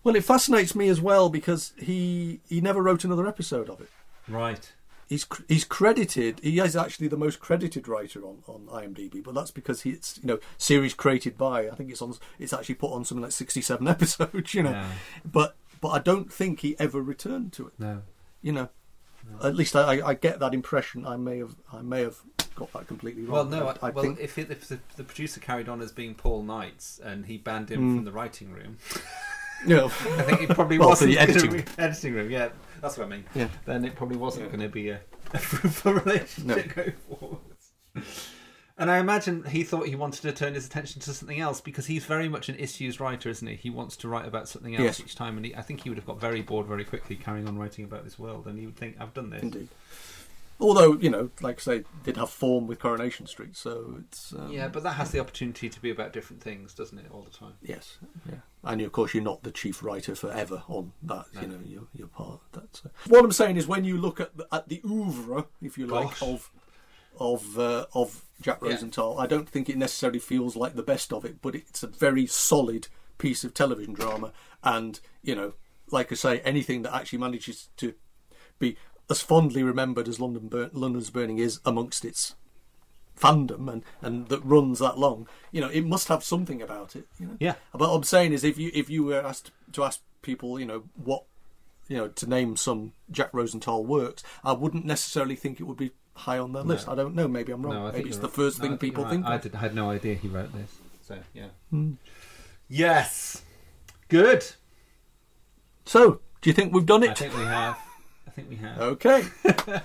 Well, it fascinates me as well because he he never wrote another episode of it. Right. He's he's credited. He is actually the most credited writer on, on IMDb, but that's because he, it's you know series created by. I think it's on. It's actually put on something like sixty seven episodes. You know, Yeah. but but I don't think he ever returned to it. No. You know, at least I, I, get that impression. I may have I may have got that completely wrong. Well, no. I, I, well, think if, it, if the, the producer carried on as being Paul Knights and he banned him Mm. from the writing room, Yeah. I think it probably Well, wasn't the editing editing room. Yeah, that's what I mean. Yeah. Then it probably wasn't going to be a, a fruitful relationship No. going forwards. And I imagine he thought he wanted to turn his attention to something else because he's very much an issues writer, isn't he? He wants to write about something else Yes. each time, and he, I think he would have got very bored very quickly carrying on writing about this world, and he would think, "I've done this." Indeed. Although you know, like I say, did have form with Coronation Street, so it's um, Yeah, but that has the opportunity to be about different things, doesn't it, all the time? Yes, yeah, and of course you're not the chief writer forever on that. No. You know, you're, you're part of that. So. What I'm saying is, when you look at the, at the oeuvre, if you like, Gosh. of of uh, of Jack Yeah. Rosenthal, I don't think it necessarily feels like the best of it, but it's a very solid piece of television drama, and you know, like I say, anything that actually manages to be as fondly remembered as London Bur- London's Burning is amongst its fandom and, and that runs that long, you know, it must have something about it. You know? Yeah. But what I'm saying is, if you if you were asked to ask people, you know, what you know, to name some Jack Rosenthal works, I wouldn't necessarily think it would be high on their No. list. I don't know. Maybe I'm wrong. No, maybe it's you're the right. first No, thing think people you're think. I, did, I had no idea he wrote this. So yeah. Hmm. Yes. Good. So, Do you think we've done it? I think we have. I think we have. Okay.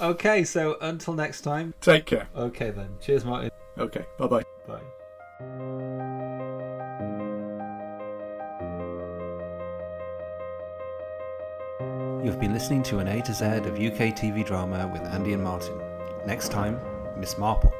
Okay, so until next time. Take care. Okay then. Cheers, Martin. Okay. Bye bye. Bye. You've been listening to an A to Z of UK TV drama with Andy and Martin. Next time, Miss Marple.